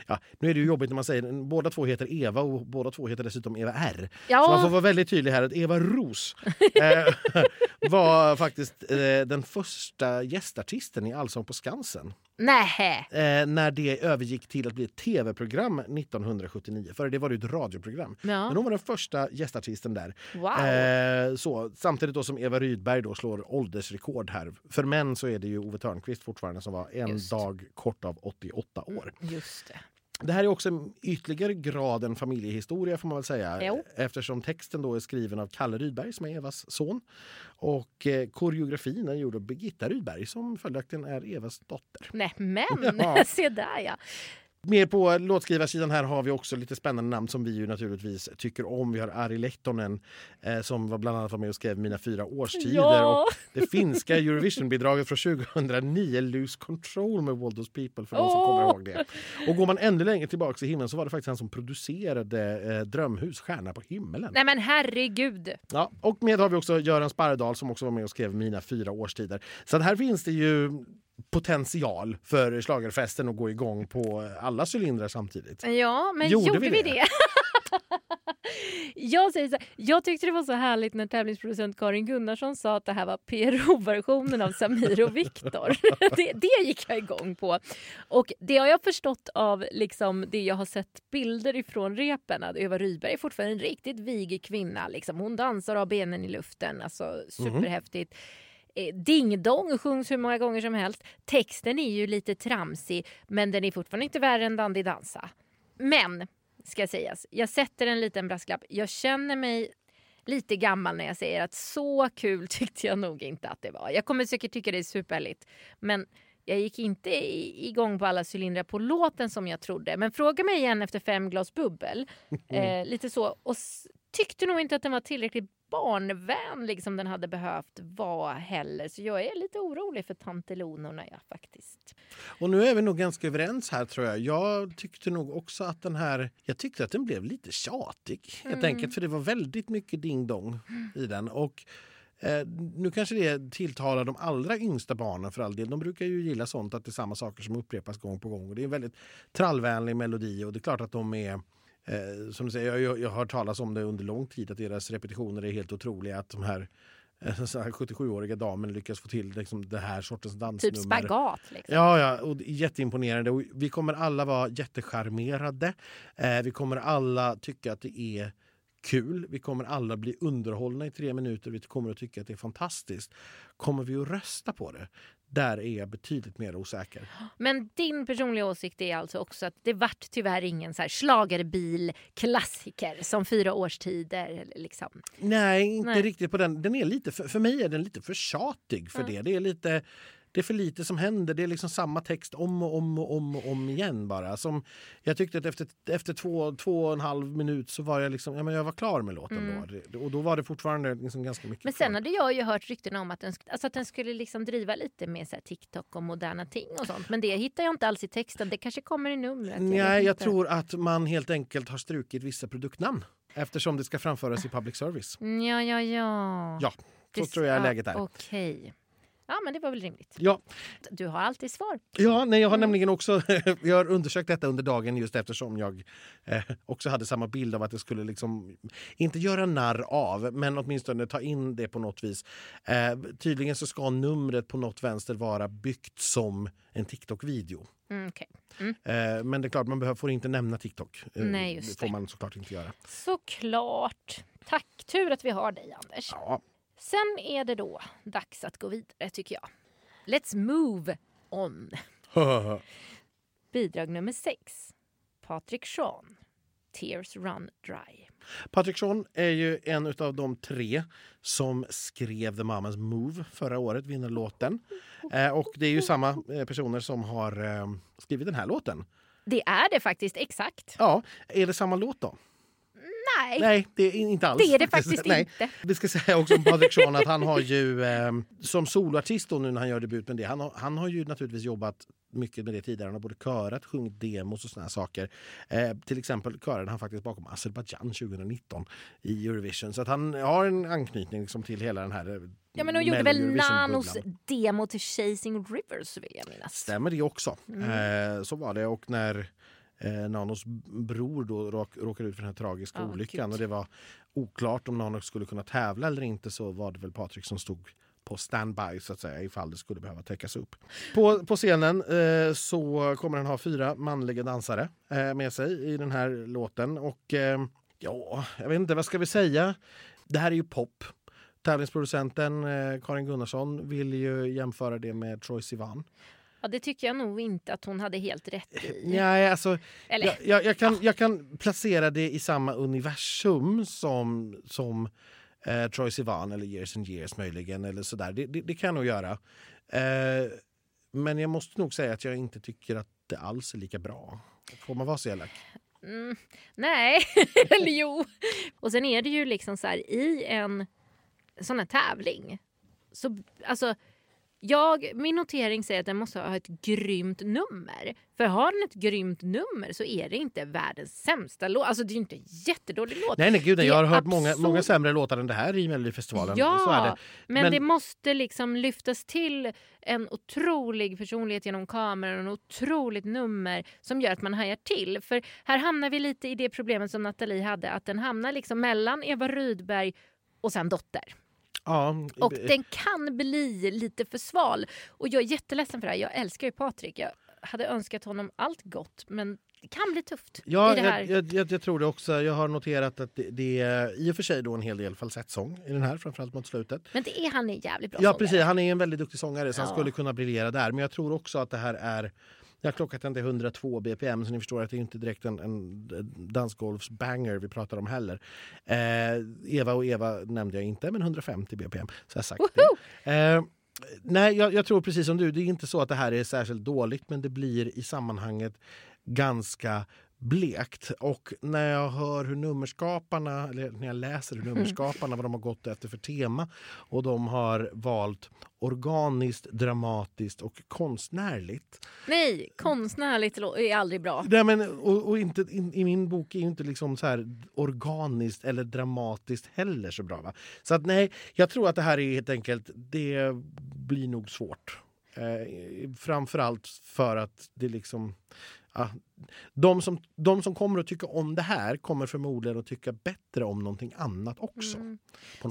Ja, nu är det ju jobbigt när man säger båda två heter Eva och båda två heter dessutom Eva R. Så man får Ja, vara väldigt tydlig här att Eva Ros [LAUGHS] eh, [LAUGHS] var faktiskt eh, den första gästartisten i Allsång på Skansen. Nähä. Eh, när det övergick till att bli ett tv-program 1979. För det var det ett radioprogram. Men Ja. hon var den första gästartisten där. Wow. Eh, så, samtidigt då som Eva Rydberg då slår åldersrekord här. För män så är det ju Ove Thörnqvist fortfarande som var en Just. dag kort av 88 år. Just det. Det här är också ytterligare grad en familjehistoria får man väl säga. Jo. Eftersom texten då är skriven av Kalle Rydberg som är Evas son. Och eh, koreografin är gjord av Birgitta Rydberg som följaktligen är Evas dotter. Nej, men [LAUGHS] Ja. [LAUGHS] se där ja. Mer på låtskrivarsidan här har vi också lite spännande namn som vi ju naturligtvis tycker om. Vi har Ari Lehtonen eh, som var bland annat var med och skrev Mina fyra årstider. Ja. Och det finska Eurovision-bidraget från 2009, Lose Control med World of People för de som kommer ihåg det. Och går man ännu längre tillbaka i himlen så var det faktiskt han som producerade eh, Drömhus, Stjärna på himmelen. Nej men herregud. Ja, och med har vi också Göran Sparredal som också var med och skrev Mina fyra årstider. Så här finns det ju potential för schlagerfesten att gå igång på alla cylindrar samtidigt. Ja, men Gjorde gjorde, vi vi det? det? [LAUGHS] jag, säger här, jag tyckte det var så härligt när tävlingsproducent Karin Gunnarsson sa att det här var PRO-versionen av Samir och Viktor. [LAUGHS] det, det gick jag igång på. Och det har jag förstått av liksom det jag har sett bilder ifrån repen. Att Eva Rydberg är fortfarande en riktigt vigig kvinna. Liksom. Hon dansar och har benen i luften. Alltså superhäftigt. Eh, Ding dong sjungs hur många gånger som helst. Texten är ju lite tramsig men den är fortfarande inte värre än Dandy dansa. Men, ska sägas, jag sätter en liten brasklapp. Jag känner mig lite gammal när jag säger att så kul [LAUGHS] tyckte jag nog inte att det var. Jag kommer säkert tycka det är superhärligt men jag gick inte igång på alla cylindrar på låten som jag trodde. Men fråga mig igen efter fem glas bubbel. [LAUGHS] Eh, lite så. Och tyckte nog inte att den var tillräckligt barnvänlig som den hade behövt vara heller. Så jag är lite orolig för tantelonorna ja, faktiskt. Och nu är vi nog ganska överens här tror jag. Jag tyckte nog också att den här, jag tyckte att den blev lite tjatig helt enkelt för det var väldigt mycket ding dong i den. Och eh, nu kanske det tilltalar de allra yngsta barnen för all del. De brukar ju gilla sånt att det är samma saker som upprepas gång på gång. Och det är en väldigt trallvänlig melodi och det är klart att de är Eh, som du säger, jag, jag har hört talas om det under lång tid att deras repetitioner är helt otroliga. Att de här, eh, så här 77-åriga damen lyckas få till liksom, det här sortens dansnummer. Typ spagat. Liksom. Ja, ja och jätteimponerande. Och vi kommer alla vara jättecharmerade. Eh, vi kommer alla tycka att det är kul. Vi kommer alla bli underhållna i tre minuter. Vi kommer att tycka att det är fantastiskt. Kommer vi att rösta på det? Där är jag betydligt mer osäker. Men din personliga åsikt är alltså också att det vart tyvärr ingen så här schlagerbil-klassiker som Fyra årstider. Liksom. Nej, inte Nej. riktigt på den. den är lite för, för mig är den lite för tjatig för det. Det är lite... det är för lite som händer. Det är liksom samma text om och om och om och om igen bara. Som, jag tyckte att efter, efter två, två och en halv minut så var jag liksom, ja men jag var klar med låten Mm. då. Och då var det fortfarande liksom ganska mycket Men kvar. sen hade jag ju hört rykten om att den, alltså att den skulle liksom driva lite med så TikTok och moderna ting och sånt. Men det hittar jag inte alls i texten. Det kanske kommer i numret. jag Nej, jag inte. tror att man helt enkelt har strukit vissa produktnamn eftersom det ska framföras i public service. Ja, ja, ja. Ja, så Det- tror jag ja, läget är. Okej. Ja, men det var väl rimligt. Ja, Du har alltid svar. ja nej, jag har Mm. nämligen också [LAUGHS] jag har undersökt detta under dagen just eftersom jag eh, också hade samma bild av att det skulle liksom inte göra narr av, men åtminstone ta in det på något vis. Eh, tydligen så ska numret på något vänster vara byggt som en TikTok-video. Mm, okej. Eh, men det är klart, man behöver, får inte nämna TikTok. Eh, Nej, just det får man såklart inte göra. Såklart. Tack. Tur att vi har dig, Anders. Ja, Sen är det då dags att gå vidare, tycker jag. Let's move on. [LAUGHS] Bidrag nummer sex. Patrik Sean. Tears run dry. Patrik Sean är ju en av de tre som skrev The Mamas Move förra året, vinnarlåten. Eh, och det är ju samma eh, personer som har eh, skrivit den här låten. Det är det faktiskt, exakt. Ja, är det samma låt då? Nej, Nej, det är inte alls. det är det [LAUGHS] faktiskt Nej. inte. Vi ska säga också om Patrik Sean att han har ju eh, som soloartist då nu när han gör debut med det. Han har, han har ju naturligtvis jobbat mycket med det tidigare. Han har både körat, sjungit demos och såna saker. Eh, till exempel körade han faktiskt bakom Azerbaijan 2019 i Eurovision. Så att han har en anknytning liksom till hela den här eh, Ja, men hon gjorde väl. Nanos demo till Chasing Rivers, vill jag minnas. Stämmer det också. Mm. Eh, så var det. Och när eh, Nanos bror då råk, råkade ut för den här tragiska Ja, olyckan gud. och det var oklart om Nano skulle kunna tävla eller inte så var det väl Patrik som stod på standby så att säga ifall det skulle behöva täckas upp. På, på scenen eh, så kommer han ha fyra manliga dansare eh, med sig i den här låten och eh, ja, jag vet inte, vad ska vi säga? Det här är ju pop. Tävlingsproducenten eh, Karin Gunnarsson vill ju jämföra det med Troye Sivan. Ja, det tycker jag nog inte att hon hade helt rätt i. Nej, alltså, Eller, jag, jag, jag, kan, jag kan placera det i samma universum som, som eh, Troye Sivan eller Years and Years möjligen. Eller sådär. Det, det, det kan jag nog göra. Eh, men jag måste nog säga att jag inte tycker att det alls är lika bra. Får man vara så elak? Mm, nej, [LAUGHS] eller jo. Och sen är det ju liksom så här i en sån här tävling. Så alltså, jag, min notering säger att den måste ha ett grymt nummer. För har den ett grymt nummer så är det inte världens sämsta låt. Alltså det är ju inte en jättedålig låt. Nej, nej, gud, jag har hört många, absurd- många sämre låtar än det här i Melodifestivalen. Ja, det. men, Men- det måste liksom lyftas till en otrolig personlighet genom kameran och otroligt nummer som gör att man hajar till. För här hamnar vi lite i det problemet som Nathalie hade, att den hamnar liksom mellan Eva Rydberg och sen Dotter. Ja, Och den kan bli lite för sval. Och jag är jätteledsen för det här. Jag älskar ju Patrik. Jag hade önskat honom allt gott, men det kan bli tufft Ja, i det här. jag, jag, jag, jag tror det också. Jag har noterat att det, det är i och för sig då en hel del falsettsång i den här, framförallt mot slutet. Men det är han är jävligt bra Ja, sångare. precis. Han är en väldigt duktig sångare så han Ja. skulle kunna briljera där. Men jag tror också att det här är jag har klockat den till 102 bpm så ni förstår att det är inte direkt en, en dansgolvsbanger vi pratar om heller. Eh, Eva och Eva nämnde jag inte, men 150 bpm. Så jag sagt det. Eh, nej, jag, jag tror precis som du, det är inte så att det här är särskilt dåligt men det blir i sammanhanget ganska blekt. Och när jag hör hur nummerskaparna, eller när jag läser hur nummerskaparna vad de har gått efter för tema och de har valt organiskt, dramatiskt och konstnärligt. Nej, konstnärligt är aldrig bra. Nej, men, och, och inte, in, I min bok är ju inte liksom så här organiskt eller dramatiskt heller så bra. Va? Så att nej, jag tror att det här är helt enkelt, det blir nog svårt. Eh, framförallt för att det liksom... Ja, de, som, de som kommer att tycka om det här kommer förmodligen att tycka bättre om någonting annat också. Mm.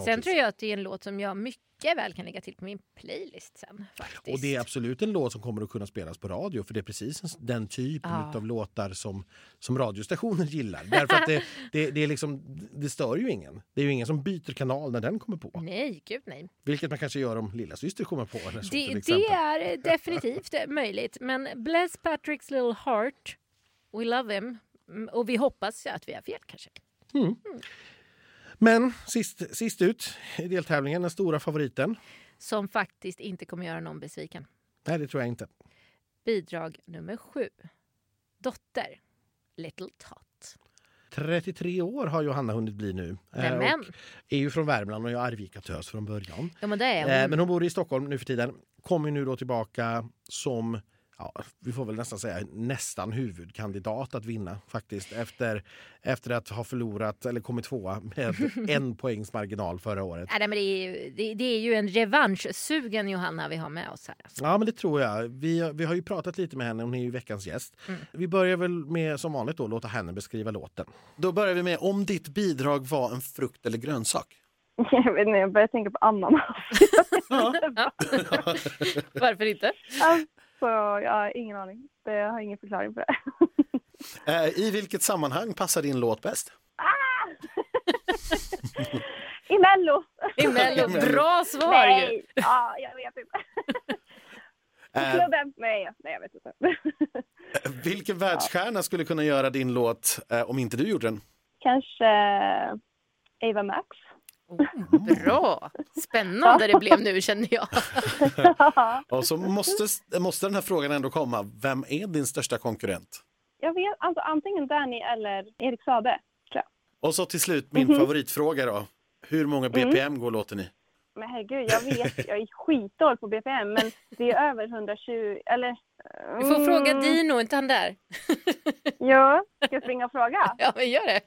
Sen vis. tror jag att det är en låt som jag mycket väl kan lägga till på min playlist sen. Faktiskt. Och det är absolut en låt som kommer att kunna spelas på radio för det är precis en- den typen Ja. av låtar som, som radiostationer [LAUGHS] gillar. Därför att det, det, det, är liksom, det stör ju ingen. Det är ju ingen som byter kanal när den kommer på. Nej, gud nej. Vilket man kanske gör om lilla syster kommer på. Eller så, Det, det är definitivt möjligt. Men bless Patrick's little heart. We love him. Mm, Och vi hoppas att vi har fel kanske. Men sist, sist ut i deltävlingen, den stora favoriten. Som faktiskt inte kommer göra någon besviken. Nej, det tror jag inte. Bidrag nummer sju. Dotter. Little Tot. 33 år har Johanna hunnit bli nu. Eh, Nämen. och är ju från Värmland och är Arvika-tös från början. Ja, men det är hon. Eh, men hon bor i Stockholm nu för tiden. Kommer nu då tillbaka som, ja, vi får väl nästan säga nästan huvudkandidat att vinna faktiskt. Efter, efter att ha förlorat, eller kommit tvåa med [LAUGHS] en poängs marginal förra året. Nej, men det, är ju, det, det är ju en revanschsugen Johanna vi har med oss här. Alltså. Ja, men det tror jag. Vi, vi har ju pratat lite med henne, hon är ju veckans gäst. Mm. Vi börjar väl med som vanligt då låta henne beskriva låten. Då börjar vi med om ditt bidrag var en frukt eller grönsak. Jag vet inte, jag börjar tänka på ananas. [LAUGHS] [LAUGHS] Varför inte? Alltså, jag har ingen aning. Det- Jag har ingen förklaring på det. [LAUGHS] Eh, I vilket sammanhang passar din låt bäst? [LAUGHS] I Mello! I Mello. Bra svar ju. Nej! Ja, jag vet inte. [LAUGHS] Eh, klubben? Nej, nej, jag vet inte. vilken världsstjärna skulle kunna göra din låt eh, om inte du gjorde den? Kanske Ava Max? Oh, bra! Spännande det blev nu känner jag. [LAUGHS] Och så måste, måste den här frågan ändå komma. Vem är din största konkurrent? jag vet alltså antingen Danny eller Erik jag. Och så till slut min favoritfråga då. Hur många BPM går låten i? Men herregud, jag vet, jag är skitdålig på BPM, men det är över 120, eller... Du får mm, fråga Dino, inte han där? Ja, ska jag springa och fråga? [LAUGHS] Ja, men gör det.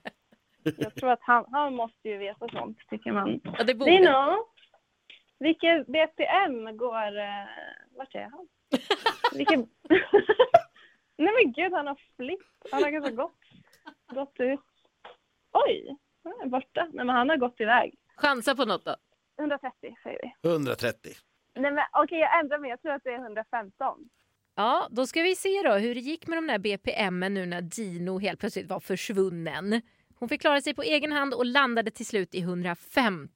Jag tror att han, han måste ju veta sånt, tycker man. Ja, det borde. Dino, vilket BPM går... Uh, vart är han? Vilken... [LAUGHS] Nej men gud, han har flytt. Han har ganska gått, gått ut. Oj, han är borta. Nej men han har gått iväg. Chansa på något då. 130 säger vi. 130. Nej men okej, jag ändrar mig. Jag tror att det är 115. Ja, då ska vi se då hur det gick med de där BPM nu när Dino helt plötsligt var försvunnen. Hon fick klara sig på egen hand och landade till slut i 115.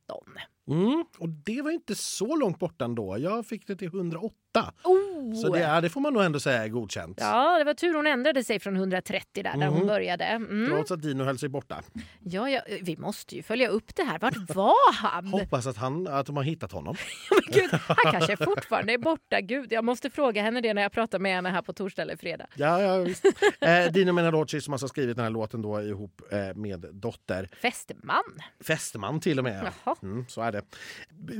Mm, och det var inte så långt borta ändå. Jag fick det till 108. Oh! Så det, ja, det får man nog ändå säga är godkänt. Ja, det var tur hon ändrade sig från 130 där, där hon Mhm. började. Mm. Trots att Dino höll sig borta. Ja, ja, vi måste ju följa upp det här. Vart var han? Hoppas att, han, att de har hittat honom. [LAUGHS] Men gud, han kanske fortfarande är borta. Gud, jag måste fråga henne det när jag pratar med henne här på torsdag eller fredag. Ja, ja, visst. eh, Dino Menadocci som alltså har skrivit den här låten då ihop eh, med Dotter. Fästman. Fästman till och med. Mm, så är det.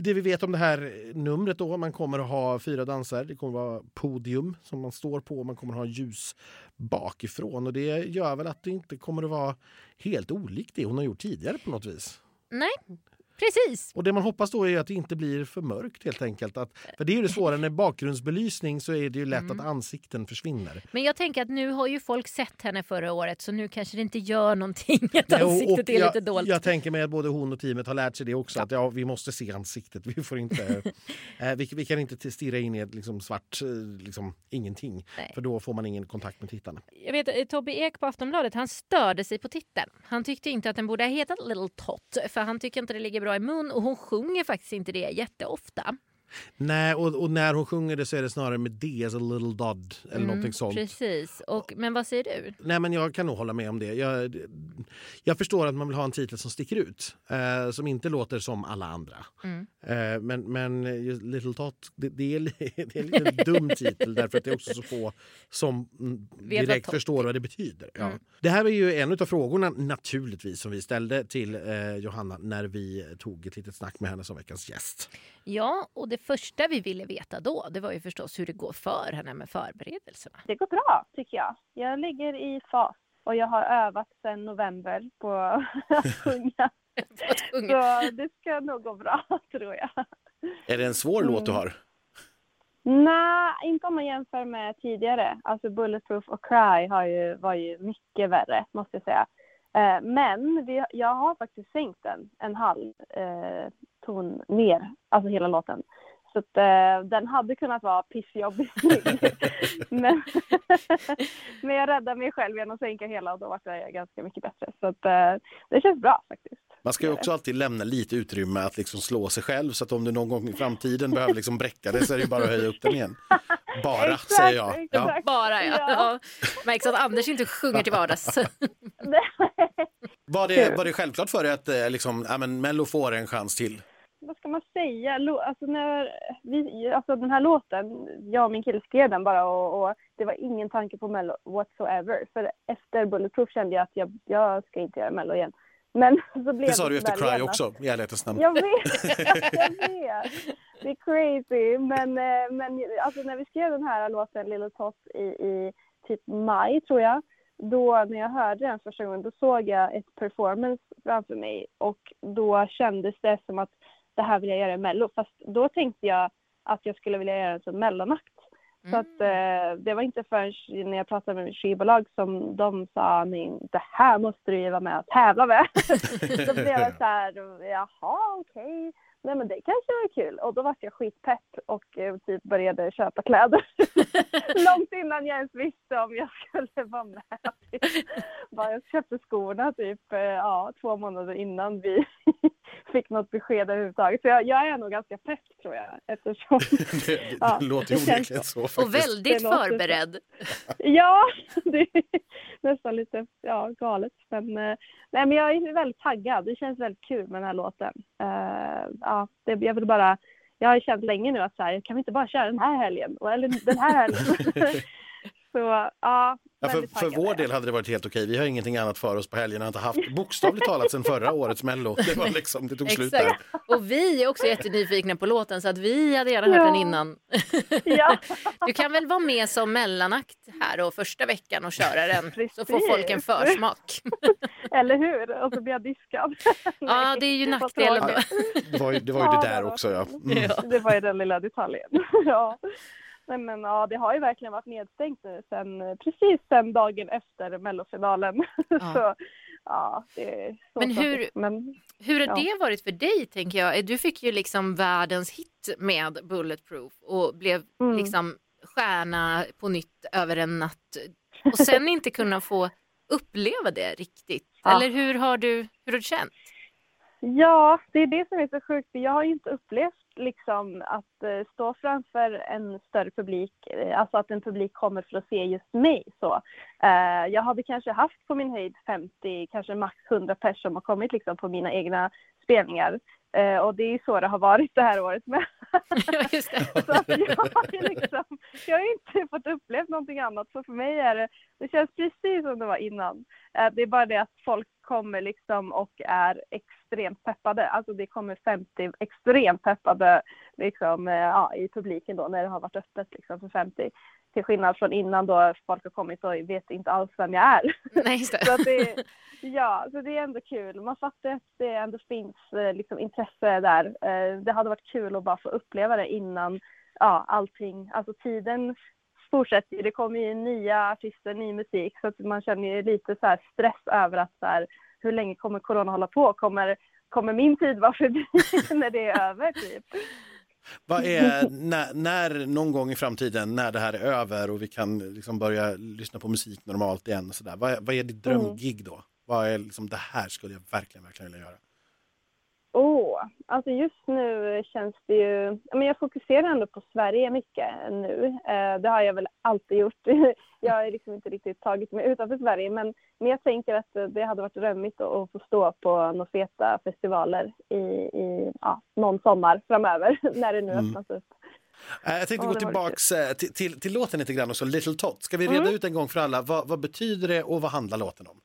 Det vi vet om det här numret då, man kommer att ha fyra danser. Det kommer att vara podium som man står på. Man kommer ha ljus bakifrån och det gör väl att det inte kommer att vara helt olikt det hon har gjort tidigare på något vis. Nej, precis. Och det man hoppas då är att det inte blir för mörkt helt enkelt. Att, för det är ju det svåra, när bakgrundsbelysning så är det ju lätt att ansikten försvinner. Men jag tänker att nu har ju folk sett henne förra året så nu kanske det inte gör någonting att Jo, ansiktet är jag, lite dolt. Jag tänker mig att både hon och teamet har lärt sig det också. Att ja, vi måste se ansiktet. Vi, får inte, [LAUGHS] eh, vi, vi kan inte stirra in i ett liksom, svart eh, liksom, ingenting. Nej. För då får man ingen kontakt med tittarna. Jag vet, eh, Tobbe Ek på Aftonbladet han störde sig på titeln. Han tyckte inte att den borde ha hetat Little Tot för han tycker inte det ligger bra i mun och hon sjunger faktiskt inte det jätteofta. Nej, och, och när hon sjunger det så är det snarare med D, as a little dodd eller Mm, någonting sånt. Precis. Och, men vad säger du? Nej, men jag kan nog hålla med om det. Jag, jag förstår att man vill ha en titel som sticker ut. Eh, som inte låter som alla andra. Mm. Eh, men, men Little Tot, det, det, är, [LAUGHS] det är en lite [LAUGHS] dum titel därför att det är också så få som mm, direkt förstår vad det betyder. Ja. Mm. Det här är ju en av frågorna naturligtvis som vi ställde till eh, Johanna när vi tog ett litet snack med henne som veckans gäst. Ja, och det första vi ville veta då det var ju förstås hur det går för henne med förberedelserna. Det går bra, tycker jag. Jag ligger i fas och jag har övat sedan november på [LAUGHS] [LAUGHS] att sjunga. Så det ska nog gå bra, [LAUGHS] tror jag. Är det en svår låt du Mm. har? Nej, inte om man jämför med tidigare. Alltså Bulletproof och Cry har ju, var ju mycket värre, måste jag säga. Eh, men vi, jag har faktiskt sänkt den en halv eh, ton ner, alltså hela låten. Så att, eh, den hade kunnat vara pissjobbig. [LAUGHS] men, men jag räddade mig själv genom att sänka hela och då var det ganska mycket bättre. Så att, eh, det känns bra faktiskt. Man ska ju också alltid lämna lite utrymme att liksom slå sig själv så att om du någon gång i framtiden behöver liksom bräcka det så är det bara att höja upp den igen. [LAUGHS] Bara, Exakt, säger jag. Ja. Bara ja. Ja. Märks att Anders inte sjunger till vardags. [LAUGHS] Var, det, var det självklart för dig att eh, liksom, ja, men Mello får en chans till? Vad ska man säga? Alltså, när vi, alltså den här låten, jag och min kille skrev den bara och, och det var ingen tanke på Mello whatsoever. För efter Bulletproof kände jag att jag, jag ska inte göra Mello igen. Men [LAUGHS] så blev Det sa du efter Cry också, i ärlighetens namn. Jag vet, [LAUGHS] jag vet. Det är crazy. Men, eh, men alltså, när vi skrev den här låten, Little Tot, i, i typ maj tror jag. Då när jag hörde den första gången, då såg jag ett performance framför mig och då kändes det som att det här vill jag göra i Mello. Fast då tänkte jag att jag skulle vilja göra en som mellanakt. Så att eh, det var inte förrän när jag pratade med mitt skivbolag som de sa men det här måste du ju vara med och tävla med. [LAUGHS] då [LAUGHS] blev jag så här, jaha okej, nej men det kanske var kul. Och då var jag skitpepp och eh, typ började köpa kläder. [LAUGHS] Långt innan jag ens visste om jag skulle vara med. Bara jag köpte skorna typ eh, ja, två månader innan vi [LAUGHS] fick något besked överhuvudtaget. Så jag, jag är nog ganska pepp tror jag eftersom [LAUGHS] Det, det, [LAUGHS] Ja, det låter ju onekligen så Och faktiskt. väldigt Det låter så. förberedd. Ja, det är nästan lite ja, galet. Men, eh, nej, men jag är väldigt taggad. Det känns väldigt kul med den här låten. Eh, ja, det, jag vill bara, jag har känt länge nu att så här, kan vi inte bara köra den här helgen? Och- Eller den här helgen. Så ja, Ja, för, för vår del hade det varit helt okej. Vi har ingenting annat för oss på helgerna. inte haft [LAUGHS] bokstavligt talat sedan förra årets Mello. Det, var liksom, det tog slut där. Och vi är också jättenyfikna på låten så att vi hade gärna hört Ja. den innan. Ja, [LAUGHS] Du kan väl vara med som mellanakt här då första veckan och köra den så får folk en försmak. [LAUGHS] eller hur? Och så blir jag diskad. Ja, det är ju nackdelen. Det var ju det, var ju det där också. Ja. Mm. Ja. Det var ju den lilla detaljen. ja. Nej, men ja, det har ju verkligen varit nedstängt nu sen, precis sen dagen efter mellofinalen. [LAUGHS] Ja. så ja, det är så Men hur- tråkigt. Men Hur har Ja. det varit för dig tänker jag? Du fick ju liksom världens hit med Bulletproof och blev Mm. liksom stjärna på nytt över en natt och sen inte kunna få uppleva det riktigt. [LAUGHS] Ja. Eller hur har du, hur har du känt? Ja, det är det som är så sjukt. för Jag har ju inte upplevt liksom att eh, stå framför en större publik, eh, alltså att en publik kommer för att se just mig. Så. Eh, jag hade kanske haft på min höjd 50, kanske max 100 personer som har kommit liksom på mina egna spelningar. Eh, och det är så det har varit det här året med. [LAUGHS] [LAUGHS] Så jag, har liksom, jag har inte fått uppleva någonting annat. Så för mig är det, det känns precis som det var innan. Eh, Det är bara det att folk kommer liksom och är extremt peppade. Alltså det kommer 50 extremt peppade liksom, eh, ja, i publiken då när det har varit öppet liksom för 50. Till skillnad från innan då folk har kommit och vet inte alls vem jag är. [LAUGHS] Nej, just det. Så det, [LAUGHS] ja, så det är ändå kul. Man fattar att det ändå finns eh, liksom, intresse där. Eh, Det hade varit kul att bara få uppleva det innan ja, allting, alltså tiden fortsätter ju. Det kommer ju nya artister, ny musik så att man känner ju lite så stress över att så här, hur länge kommer corona hålla på? Kommer, kommer min tid vara förbi [LAUGHS] när det är över typ? Vad är, när, när någon gång i framtiden, när det här är över och vi kan liksom börja lyssna på musik normalt igen, och så där, vad, är, vad är ditt drömgig då? Vad är liksom, det här skulle jag verkligen, verkligen vilja göra? Alltså just nu känns det ju... Men jag fokuserar ändå på Sverige mycket nu. Eh, det har jag väl alltid gjort. [LAUGHS] jag har liksom inte riktigt tagit mig utanför Sverige. Men, men jag tänker att det hade varit drömmigt att, få stå på några feta festivaler i, i ja, någon sommar framöver [LAUGHS] när det nu Mm. öppnas upp. Eh, Jag tänkte gå tillbaks eh, till, till, till låten lite grann också, Little Tot. Ska vi reda Mm. ut en gång för alla, vad, vad betyder det och vad handlar låten om?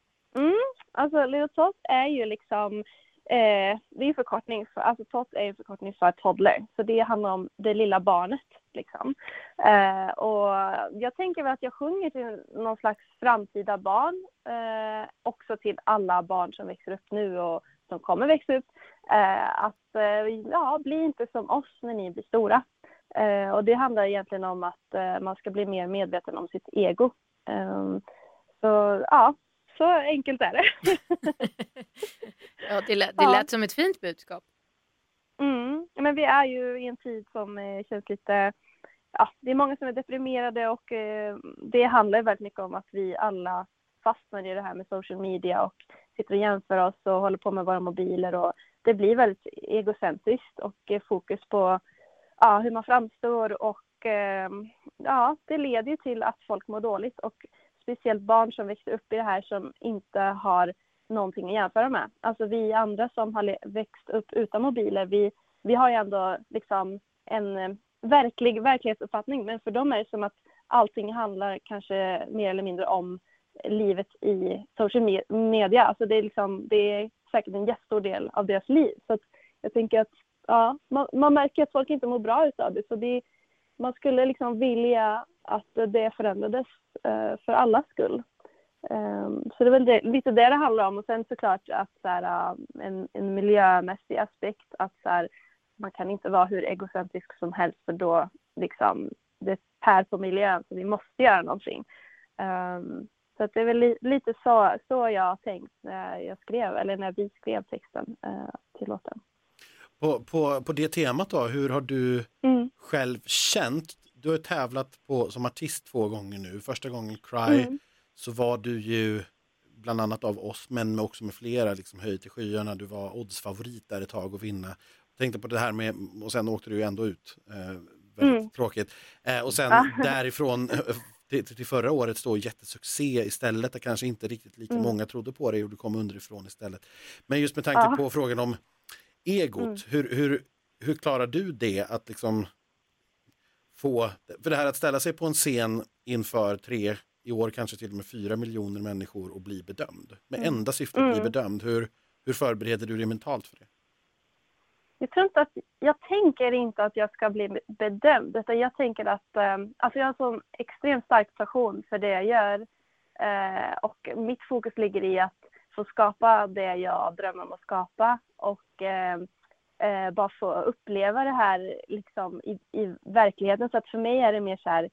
Mm, alltså Little Tot är ju liksom, eh, det är en förkortning för, alltså Tot är en förkortning för toddler. Så det handlar om det lilla barnet liksom. Eh, och jag tänker väl att jag sjunger till någon slags framtida barn, eh, också till alla barn som växer upp nu och som kommer växa upp. Eh, att, eh, ja, bli inte som oss när ni blir stora. Eh, och det handlar egentligen om att eh, man ska bli mer medveten om sitt ego. Eh, så ja, så enkelt är det. [LAUGHS] Ja, det, lät, det Ja. lät som ett fint budskap. Mm. Men vi är ju i en tid som eh, känns lite... Ja, det är många som är deprimerade och eh, det handlar väldigt mycket om att vi alla fastnar i det här med social media och sitter och jämför oss och håller på med våra mobiler och det blir väldigt egocentriskt och eh, fokus på ja, hur man framstår och eh, ja, det leder ju till att folk mår dåligt och speciellt barn som växer upp i det här som inte har någonting att jämföra med. Alltså vi andra som har växt upp utan mobiler, vi vi har ju ändå liksom en eh, verklig verklighetsuppfattning men för dem är det som att allting handlar kanske mer eller mindre om livet i social media. Alltså det är, liksom, det är säkert en jättestor del av deras liv. Så att jag tänker att ja, man, man märker att folk inte mår bra av det. Så det, man skulle liksom vilja att det förändrades eh, för allas skull. Um, så det är väl det, lite det det handlar om. Och sen såklart att så här, uh, en, en miljömässig aspekt. Att så här, man kan inte vara hur egocentrisk som helst för då liksom det tär på miljön så vi måste göra någonting. Um, så att det är väl li lite så, så jag har tänkt när jag skrev, eller när vi skrev texten uh, till låten. På, på, på det temat då, hur har du mm. själv känt? Du har tävlat på, som artist två gånger nu. Första gången Cry mm. Så var du ju bland annat av oss, men också med flera, liksom höjt i skyarna. Du var oddsfavorit där ett tag att vinna. Jag tänkte på det här med, och sen åkte du ju ändå ut. Eh, väldigt mm. tråkigt. Eh, och sen ah. [LAUGHS] därifrån eh, till, till, förra året då jättesuccé istället, där kanske inte riktigt lika mm. många trodde på dig och du kom underifrån istället. Men just med tanke ah. på frågan om egot, mm. hur, hur, hur klarar du det att liksom få, för det här att ställa sig på en scen inför tre, i år kanske till och med fyra miljoner människor och bli bedömd, med mm. enda syftet att bli mm. bedömd, hur, hur förbereder du dig mentalt för det? Jag tror inte att, jag tänker inte att jag ska bli bedömd, utan jag tänker att, eh, alltså jag har en sån extremt stark passion för det jag gör. Eh, och mitt fokus ligger i att få skapa det jag drömmer om att skapa och eh, eh, bara få uppleva det här liksom i, i verkligheten. Så att för mig är det mer så här,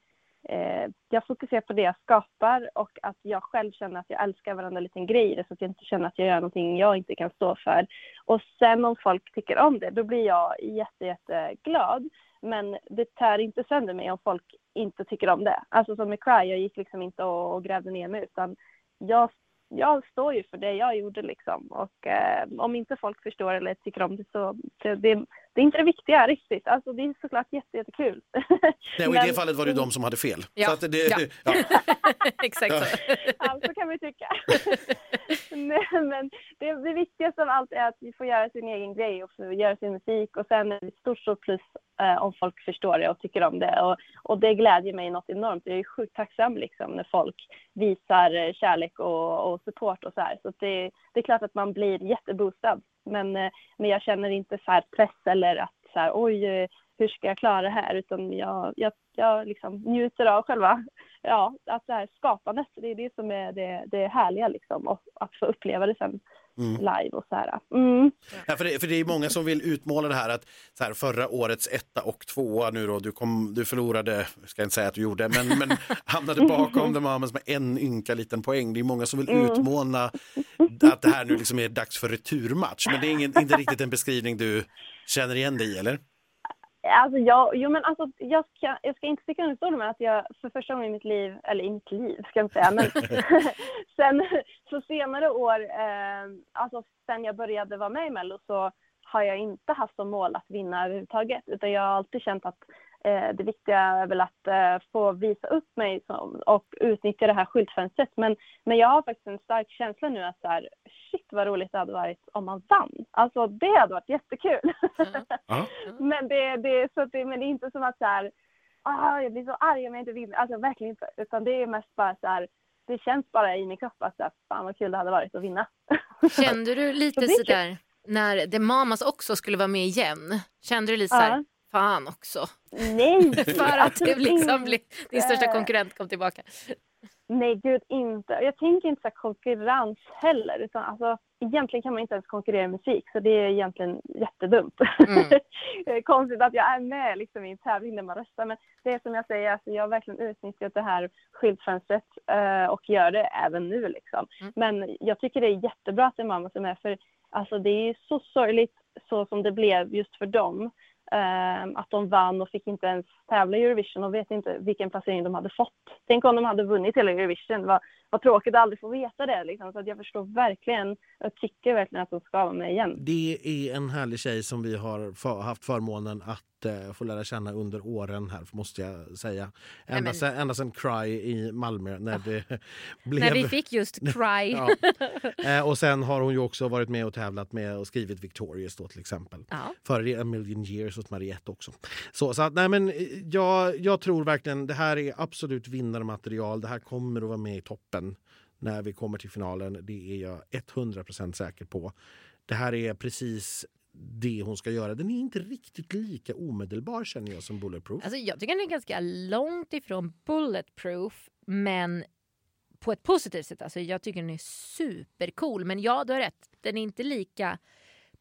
eh, jag fokuserar på det jag skapar och att jag själv känner att jag älskar varenda liten grej så att jag inte känner att jag gör någonting jag inte kan stå för. Och sen om folk tycker om det, då blir jag jätte, jätteglad. Men det tär inte sönder mig om folk inte tycker om det. Alltså som med Cry, jag gick liksom inte och, och grävde ner mig utan jag jag står ju för det jag gjorde liksom. Och eh, om inte folk förstår eller tycker om det så det, det, det är inte det viktiga riktigt. Alltså det är såklart jätte, jättekul. [LAUGHS] Nej, och i det fallet var det de som hade fel. Ja. Så att det, ja. ja. [LAUGHS] Exakt så. ja, så kan vi tycka. [LAUGHS] men det, det viktigaste av allt är att vi får göra sin egen grej och få göra sin musik och sen är det ett stort, stort plus eh, om folk förstår det och tycker om det. Och, och det glädjer mig något enormt. Jag är sjukt tacksam liksom när folk visar eh, kärlek och, och support och så här. Så det, det är klart att man blir jätteboostad. Men, eh, men jag känner inte så press eller att så här, oj, eh, hur ska jag klara det här? Utan jag, jag, jag liksom njuter av själva [LAUGHS] ja, att det här skapandet. Det är det som är det, det härliga liksom. Och att få uppleva det sen mm. live och så här. Mm. Ja, för, det, för det är många som vill utmåla det här att så här, förra årets etta och tvåa nu då, du, kom, du förlorade, ska jag inte säga att du gjorde, men, men [LAUGHS] hamnade bakom The Mamas med en ynka liten poäng. Det är många som vill mm. utmåla att det här nu liksom är dags för returmatch, men det är ingen, inte riktigt en beskrivning du känner igen dig i, eller? Alltså jag, jo men alltså jag ska, jag ska inte sticka under stolen med att jag för första gången i mitt liv, eller i mitt liv ska jag inte säga, men [LAUGHS] sen så senare år, eh, alltså sen jag började vara med i Mello så har jag inte haft som mål att vinna överhuvudtaget utan jag har alltid känt att Eh, det viktiga är väl att eh, få visa upp mig som, och utnyttja det här skyltfönstret. Men, men jag har faktiskt en stark känsla nu att så här, shit vad roligt det hade varit om man vann. Alltså det hade varit jättekul. Mm. [LAUGHS] men, det, det, så det, men det är inte som att så här, ah, jag blir så arg om jag inte vinner. Alltså verkligen inte. Utan det är mest bara så här, det känns bara i min kropp att så här, fan vad kul det hade varit att vinna. [LAUGHS] Kände du lite så sådär när The Mamas också skulle vara med igen? Kände du lite såhär, fan också. Nej! [LAUGHS] För att det liksom blir, din största konkurrent kom tillbaka. Nej, gud inte. Jag tänker inte så konkurrens heller. Utan alltså, egentligen kan man inte ens konkurrera i musik, så det är egentligen jättedumt. Mm. [LAUGHS] Konstigt att jag är med liksom, i en tävling där man röstar. Men det är som jag säger, alltså, jag har verkligen utnyttjat det här skyltfönstret uh, och gör det även nu. Liksom. Mm. Men jag tycker det är jättebra att det är mamma som är för alltså, det är så sorgligt så som det blev just för dem. Ehm, att de vann och fick inte ens tävla i Eurovision och vet inte vilken placering de hade fått. Tänk om de hade vunnit hela Eurovision. Vad, vad tråkigt att aldrig få veta det. Liksom. Så att jag förstår verkligen, jag tycker verkligen att de ska vara med igen. Det är en härlig tjej som vi har haft förmånen att eh, få lära känna under åren här måste jag säga. Ända, men- sen, ända sen Cry i Malmö när det [LAUGHS] blev... När vi fick just Cry. [LAUGHS] Ja. Eh, och sen har hon ju också varit med och tävlat med och skrivit Victorious då till exempel. Ja. Före A million years hos Mariette också. Så, så att, nej men, eh, jag, jag tror verkligen det här är absolut vinnarmaterial. Det här kommer att vara med i toppen när vi kommer till finalen. Det är jag 100% säker på. Det här är precis det hon ska göra. Den är inte riktigt lika omedelbar känner jag som Bulletproof. Alltså, jag tycker den är ganska långt ifrån bulletproof, men på ett positivt sätt. Alltså, jag tycker den är supercool. Men ja, du har rätt. Den är inte lika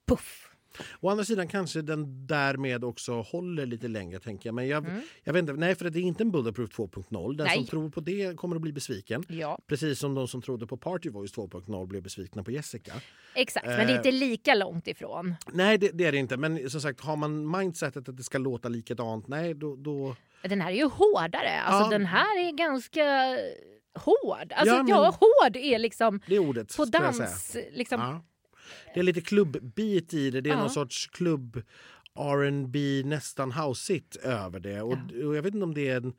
puff. Å andra sidan kanske den därmed också håller lite längre tänker jag. Men jag, Mm. jag vet inte, nej för det är inte en Bulletproof 2.0. Den som Nej. tror på det kommer att bli besviken. Ja, Precis som de som trodde på Party Voice 2.0 blev besvikna på Jessica. exakt. Men det är Eh. inte lika långt ifrån. Nej, det, det är det inte. Men som sagt, har man mindsetet att det ska låta likadant, nej då... då... Den här är ju hårdare. Alltså, Ja. Den här är ganska hård. Alltså, Ja, ja, men- hård är liksom Det är ordet. på dans. Liksom, Ja. Det är lite klubbbeat i det. Det är Ja. någon sorts klubb R&B nästan houseigt över det. Och, och jag vet inte om det är en...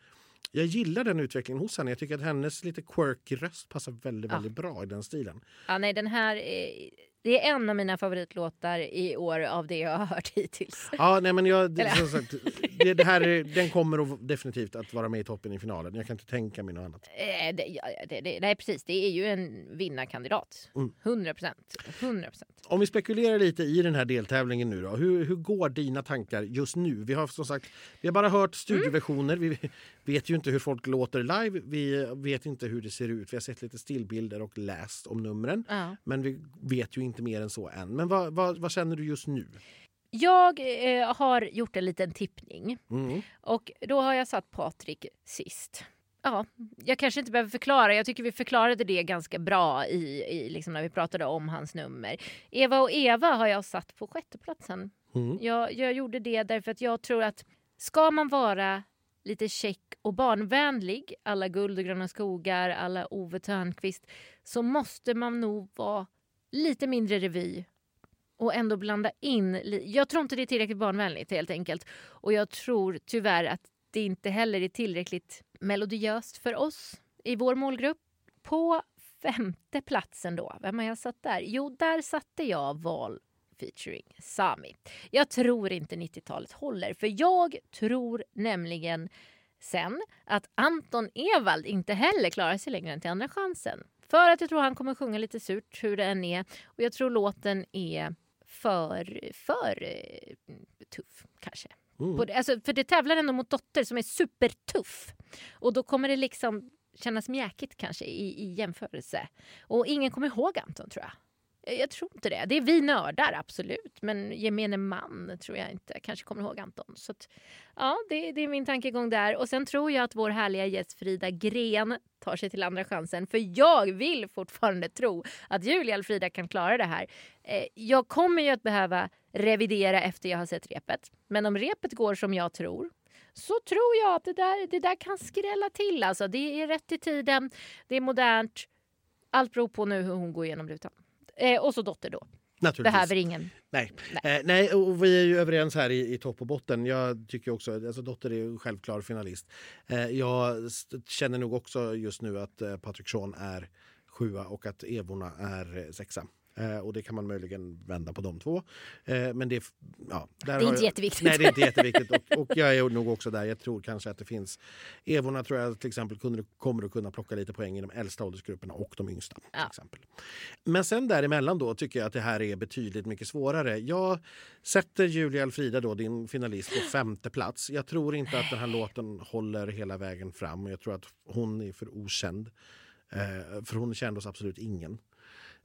Jag gillar den utvecklingen hos henne. Jag tycker att hennes lite quirky röst passar väldigt, Ja. väldigt bra i den stilen. Ja, nej, den här är, det är en av mina favoritlåtar i år av det jag har hört hittills. Ja, nej, men jag, det, som sagt, det, det här är, den kommer att, definitivt att vara med i toppen i finalen. Jag kan inte tänka mig något annat. Eh, det, ja, det, det, nej, precis. Det är ju en vinnarkandidat. Mm. 100 procent. 100 procent. Om vi spekulerar lite i den här deltävlingen nu då. Hur, hur går dina tankar just nu? Vi har som sagt, vi har bara hört studioversioner. Vi vet ju inte hur folk låter live. Vi vet inte hur det ser ut. Vi har sett lite stillbilder och läst om numren. Ja. Men vi vet ju inte mer än så än. Men vad, vad, vad känner du just nu? Jag eh, har gjort en liten tippning Mm. och då har jag satt Patrik sist. Ja, jag kanske inte behöver förklara. Jag tycker vi förklarade det ganska bra i, i liksom när vi pratade om hans nummer. Eva och Eva har jag satt på sjätteplatsen. Mm. Jag, jag gjorde det därför att jag tror att ska man vara lite check och barnvänlig, alla Guld och gröna skogar, alla Ove Thörnqvist, så måste man nog vara lite mindre revy och ändå blanda in... Jag tror inte det är tillräckligt barnvänligt helt enkelt. Och jag tror tyvärr att det inte heller är tillräckligt melodiöst för oss i vår målgrupp. På femte platsen då, vem har jag satt där? Jo, där satte jag Val featuring Sami. Jag tror inte 90-talet håller, för jag tror nämligen sen att Anton Ewald inte heller klarar sig längre än till andra chansen. För att jag tror han kommer sjunga lite surt hur det än är. Och jag tror låten är för, för eh, tuff kanske. Mm. Både, alltså, för det tävlar ändå mot Dotter som är supertuff. Och då kommer det liksom kännas mjäkigt kanske i, i jämförelse. Och ingen kommer ihåg Anton tror jag. Eh, jag- tror inte det. Det är vi nördar, absolut. Men gemene man tror jag inte kanske kommer ihåg Anton. Så att, ja, det, det är min tankegång där. Och sen tror jag att vår härliga gäst Frida Gren tar sig till andra chansen. För jag vill fortfarande tro att Julia Alfrida kan klara det här. Eh, jag kommer ju att behöva revidera efter jag har sett repet. Men om repet går som jag tror så tror jag att det där, det där kan skrälla till. Alltså, det är rätt i tiden, det är modernt. Allt beror på nu hur hon går igenom rutan. Eh, och så Dotter då. Behöver ingen. Nej. Nej. Eh, nej, och vi är ju överens här i, i topp och botten. Jag tycker också alltså Dotter är ju självklar finalist. Eh, jag känner nog också just nu att eh, Patrik Sean är sjua och att Evorna är eh, sexa. Eh, och det kan man möjligen vända på de två. Eh, men det, ja, Det är inte jag, jätteviktigt. Nej, det är inte [LAUGHS] jätteviktigt. Och, och jag är nog också där. Jag tror kanske att det finns... Evorna tror jag till exempel kunde, kommer att kunna plocka lite poäng i de äldsta åldersgrupperna och de yngsta. Till Ja. exempel. Men sen däremellan då tycker jag att det här är betydligt mycket svårare. Jag sätter Julia Alfrida, då, din finalist, på femte plats. Jag tror inte att den här låten håller hela vägen fram. Jag tror att hon är för okänd. Eh, för hon kände oss absolut ingen.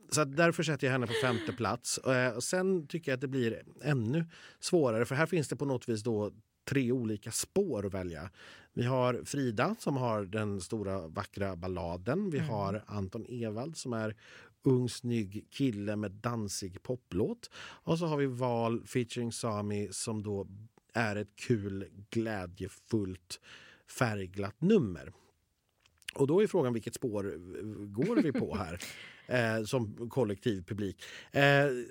Så därför sätter jag henne på femte plats. Eh, och sen tycker jag att det blir ännu svårare för här finns det på något vis då tre olika spår att välja. Vi har Frida som har den stora vackra balladen. Vi har Anton Ewald som är ung snygg kille med dansig poplåt. Och så har vi Val featuring Sami som då är ett kul, glädjefullt, färgglatt nummer. Och då är frågan vilket spår går vi på här? [LAUGHS] eh, som kollektiv publik. Eh,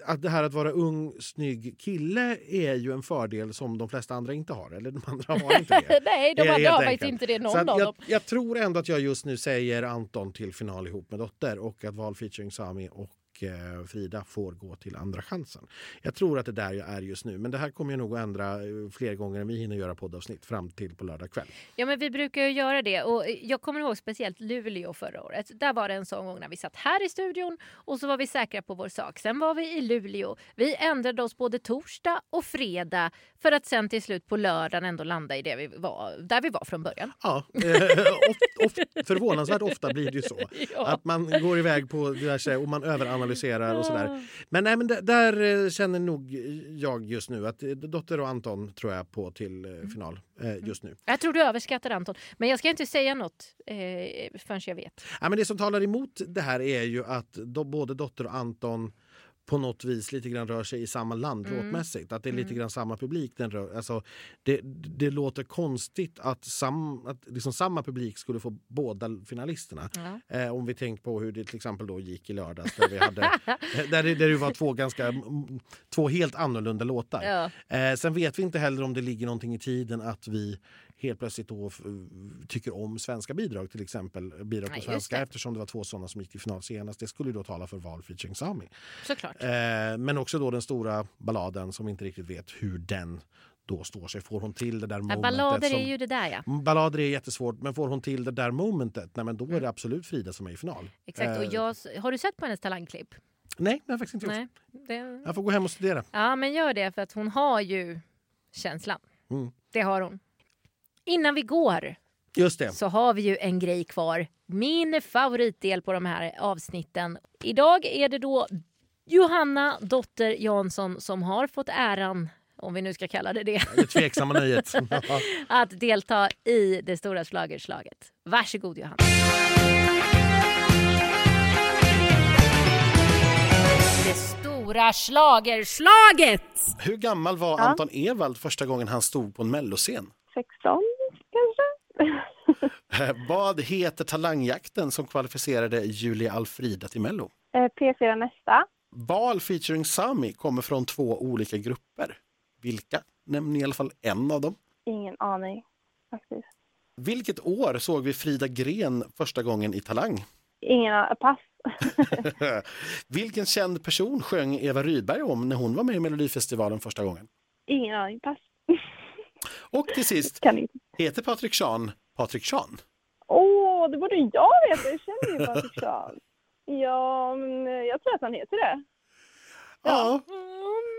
att det här att vara ung, snygg kille är ju en fördel som de flesta andra inte har. Eller de andra har inte det. [LAUGHS] Nej, de andra har faktiskt inte det någon av jag. Jag tror ändå att jag just nu säger Anton till final ihop med Dotter och att val featuring Sami och Eh, Frida får gå till Andra chansen. Jag tror att det är där jag är just nu, men det här kommer jag nog att ändra eh, fler gånger än vi hinner göra poddavsnitt fram till på lördag kväll. Ja, men vi brukar ju göra det och jag kommer ihåg speciellt Luleå förra året. Där var det en sån gång när vi satt här i studion och så var vi säkra på vår sak. Sen var vi i Luleå. Vi ändrade oss både torsdag och fredag för att sen till slut på lördagen ändå landa i det vi var, där vi var från början. Ja, eh, of, of, förvånansvärt ofta blir det ju så. [LAUGHS] Ja. Att man går iväg på diverse och man överanalyserar och sådär. Men, nej, men där eh, känner nog jag just nu att Dotter och Anton tror jag på till eh, mm. final mm. just nu. Jag tror du överskattar Anton, men jag ska inte säga något eh, förrän jag vet. Ja, men det som talar emot det här är ju att både Dotter och Anton på något vis lite grann rör sig i samma land mm. låtmässigt. Att det är lite mm. grann samma publik den rör. Alltså, det, det låter konstigt att, sam, att liksom samma publik skulle få båda finalisterna. Ja. Eh, om vi tänker på hur det till exempel då gick i lördags där, vi hade, [LAUGHS] där, det, där det var två, ganska, två helt annorlunda låtar. Ja. Eh, sen vet vi inte heller om det ligger någonting i tiden att vi helt plötsligt då tycker om svenska bidrag, till exempel bidrag på Nej, svenska eftersom det var två sådana som gick till final senast. Det skulle då tala för val featuring Sami. Såklart. Eh, men också då den stora balladen som inte riktigt vet hur den då står sig. Får hon till det där momentet? Ballader är ju det där ja. Ballader är jättesvårt, men får hon till det där momentet, nej, men då är det mm. absolut Frida som är i final. Exakt, och eh. jag, har du sett på hennes talangklipp? Nej, det har jag faktiskt inte Nej, gjort. Det... Jag får gå hem och studera. Ja, men gör det för att hon har ju känslan. Mm. Det har hon. Innan vi går Just det. så har vi ju en grej kvar. Min favoritdel på de här avsnitten. Idag är det då Johanna dotter Jansson som har fått äran om vi nu ska kalla det det. Det tveksamma nöjet. [LAUGHS] att delta i det stora slagerslaget. Varsågod Johanna. Det stora slagerslaget! Hur gammal var ja. Anton Ewald första gången han stod på en melloscen? 16 kanske. Eh, vad heter talangjakten som kvalificerade Julia Alfrida till Mello? Eh, P4 Nästa. Val featuring Sami kommer från två olika grupper. Vilka? Nämn i alla fall en av dem. Ingen aning faktiskt. Vilket år såg vi Frida Gren första gången i Talang? Ingen aning. Pass. [LAUGHS] [LAUGHS] Vilken känd person sjöng Eva Rydberg om när hon var med i Melodifestivalen första gången? Ingen aning. Pass. Och till sist, heter Patrik Sean Patrik Sean? Åh, oh, det borde jag veta. Jag känner ju Patrik Sean. Ja, men jag tror att han heter det. Ja, ja,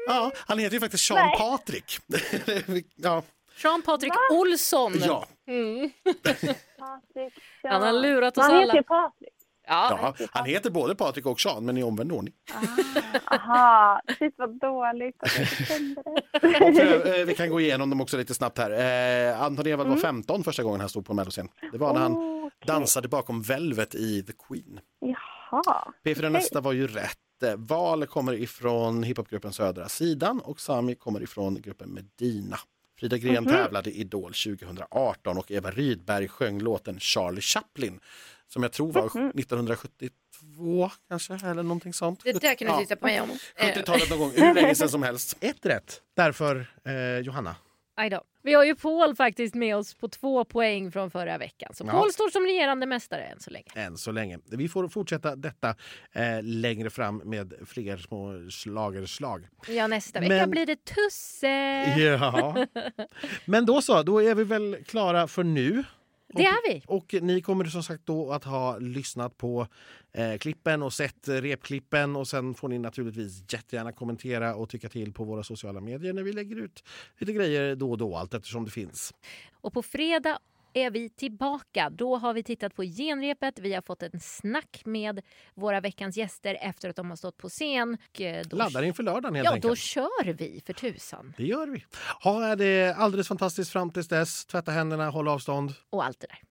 ja han heter ju faktiskt Sean Nej. Patrik. [LAUGHS] ja. Sean Patrik Olsson. Ja. Mm. Han har lurat oss alla. Han heter Patrik. Ja, ja, han heter både Patrik och Sean, men i omvänd ordning. Ah, aha, shit vad dåligt att jag det. Eh, vi kan gå igenom dem också lite snabbt här. Eh, Anton Ewald mm. var 15 första gången han stod på Melloscen. Det var när han okay. dansade bakom Velvet i The Queen. Jaha. P4 okay. nästa var ju rätt. Val kommer ifrån hiphopgruppen Södra sidan och Sami kommer ifrån gruppen Medina. Frida Gren mm -hmm. tävlade i Idol 2018 och Eva Rydberg sjöng låten Charlie Chaplin som jag tror var 1972 mm. kanske, eller någonting sånt. Det där kan du titta på mig om. 70-talet någon gång, hur länge sedan som helst. [LAUGHS] Ett rätt, därför eh, Johanna. Vi har ju Paul faktiskt med oss på två poäng från förra veckan. Så ja. Paul står som regerande mästare än så länge. Än så länge. Vi får fortsätta detta eh, längre fram med fler små slagerslag. Ja, nästa vecka Men... blir det Tusse! Ja. [LAUGHS] Men då så, då är vi väl klara för nu. Det är vi. Och ni kommer som sagt då att ha lyssnat på eh, klippen och sett repklippen och sen får ni naturligtvis jättegärna kommentera och tycka till på våra sociala medier när vi lägger ut lite grejer då och då allt eftersom det finns. Och på fredag är vi tillbaka. Då har vi tittat på genrepet. Vi har fått en snack med våra veckans gäster efter att de har stått på scen. Eh, då Laddar inför lördagen helt ja, enkelt. då kör vi för tusan. Det gör vi. Ha det alldeles fantastiskt fram tills dess. Tvätta händerna, håll avstånd. Och allt det där.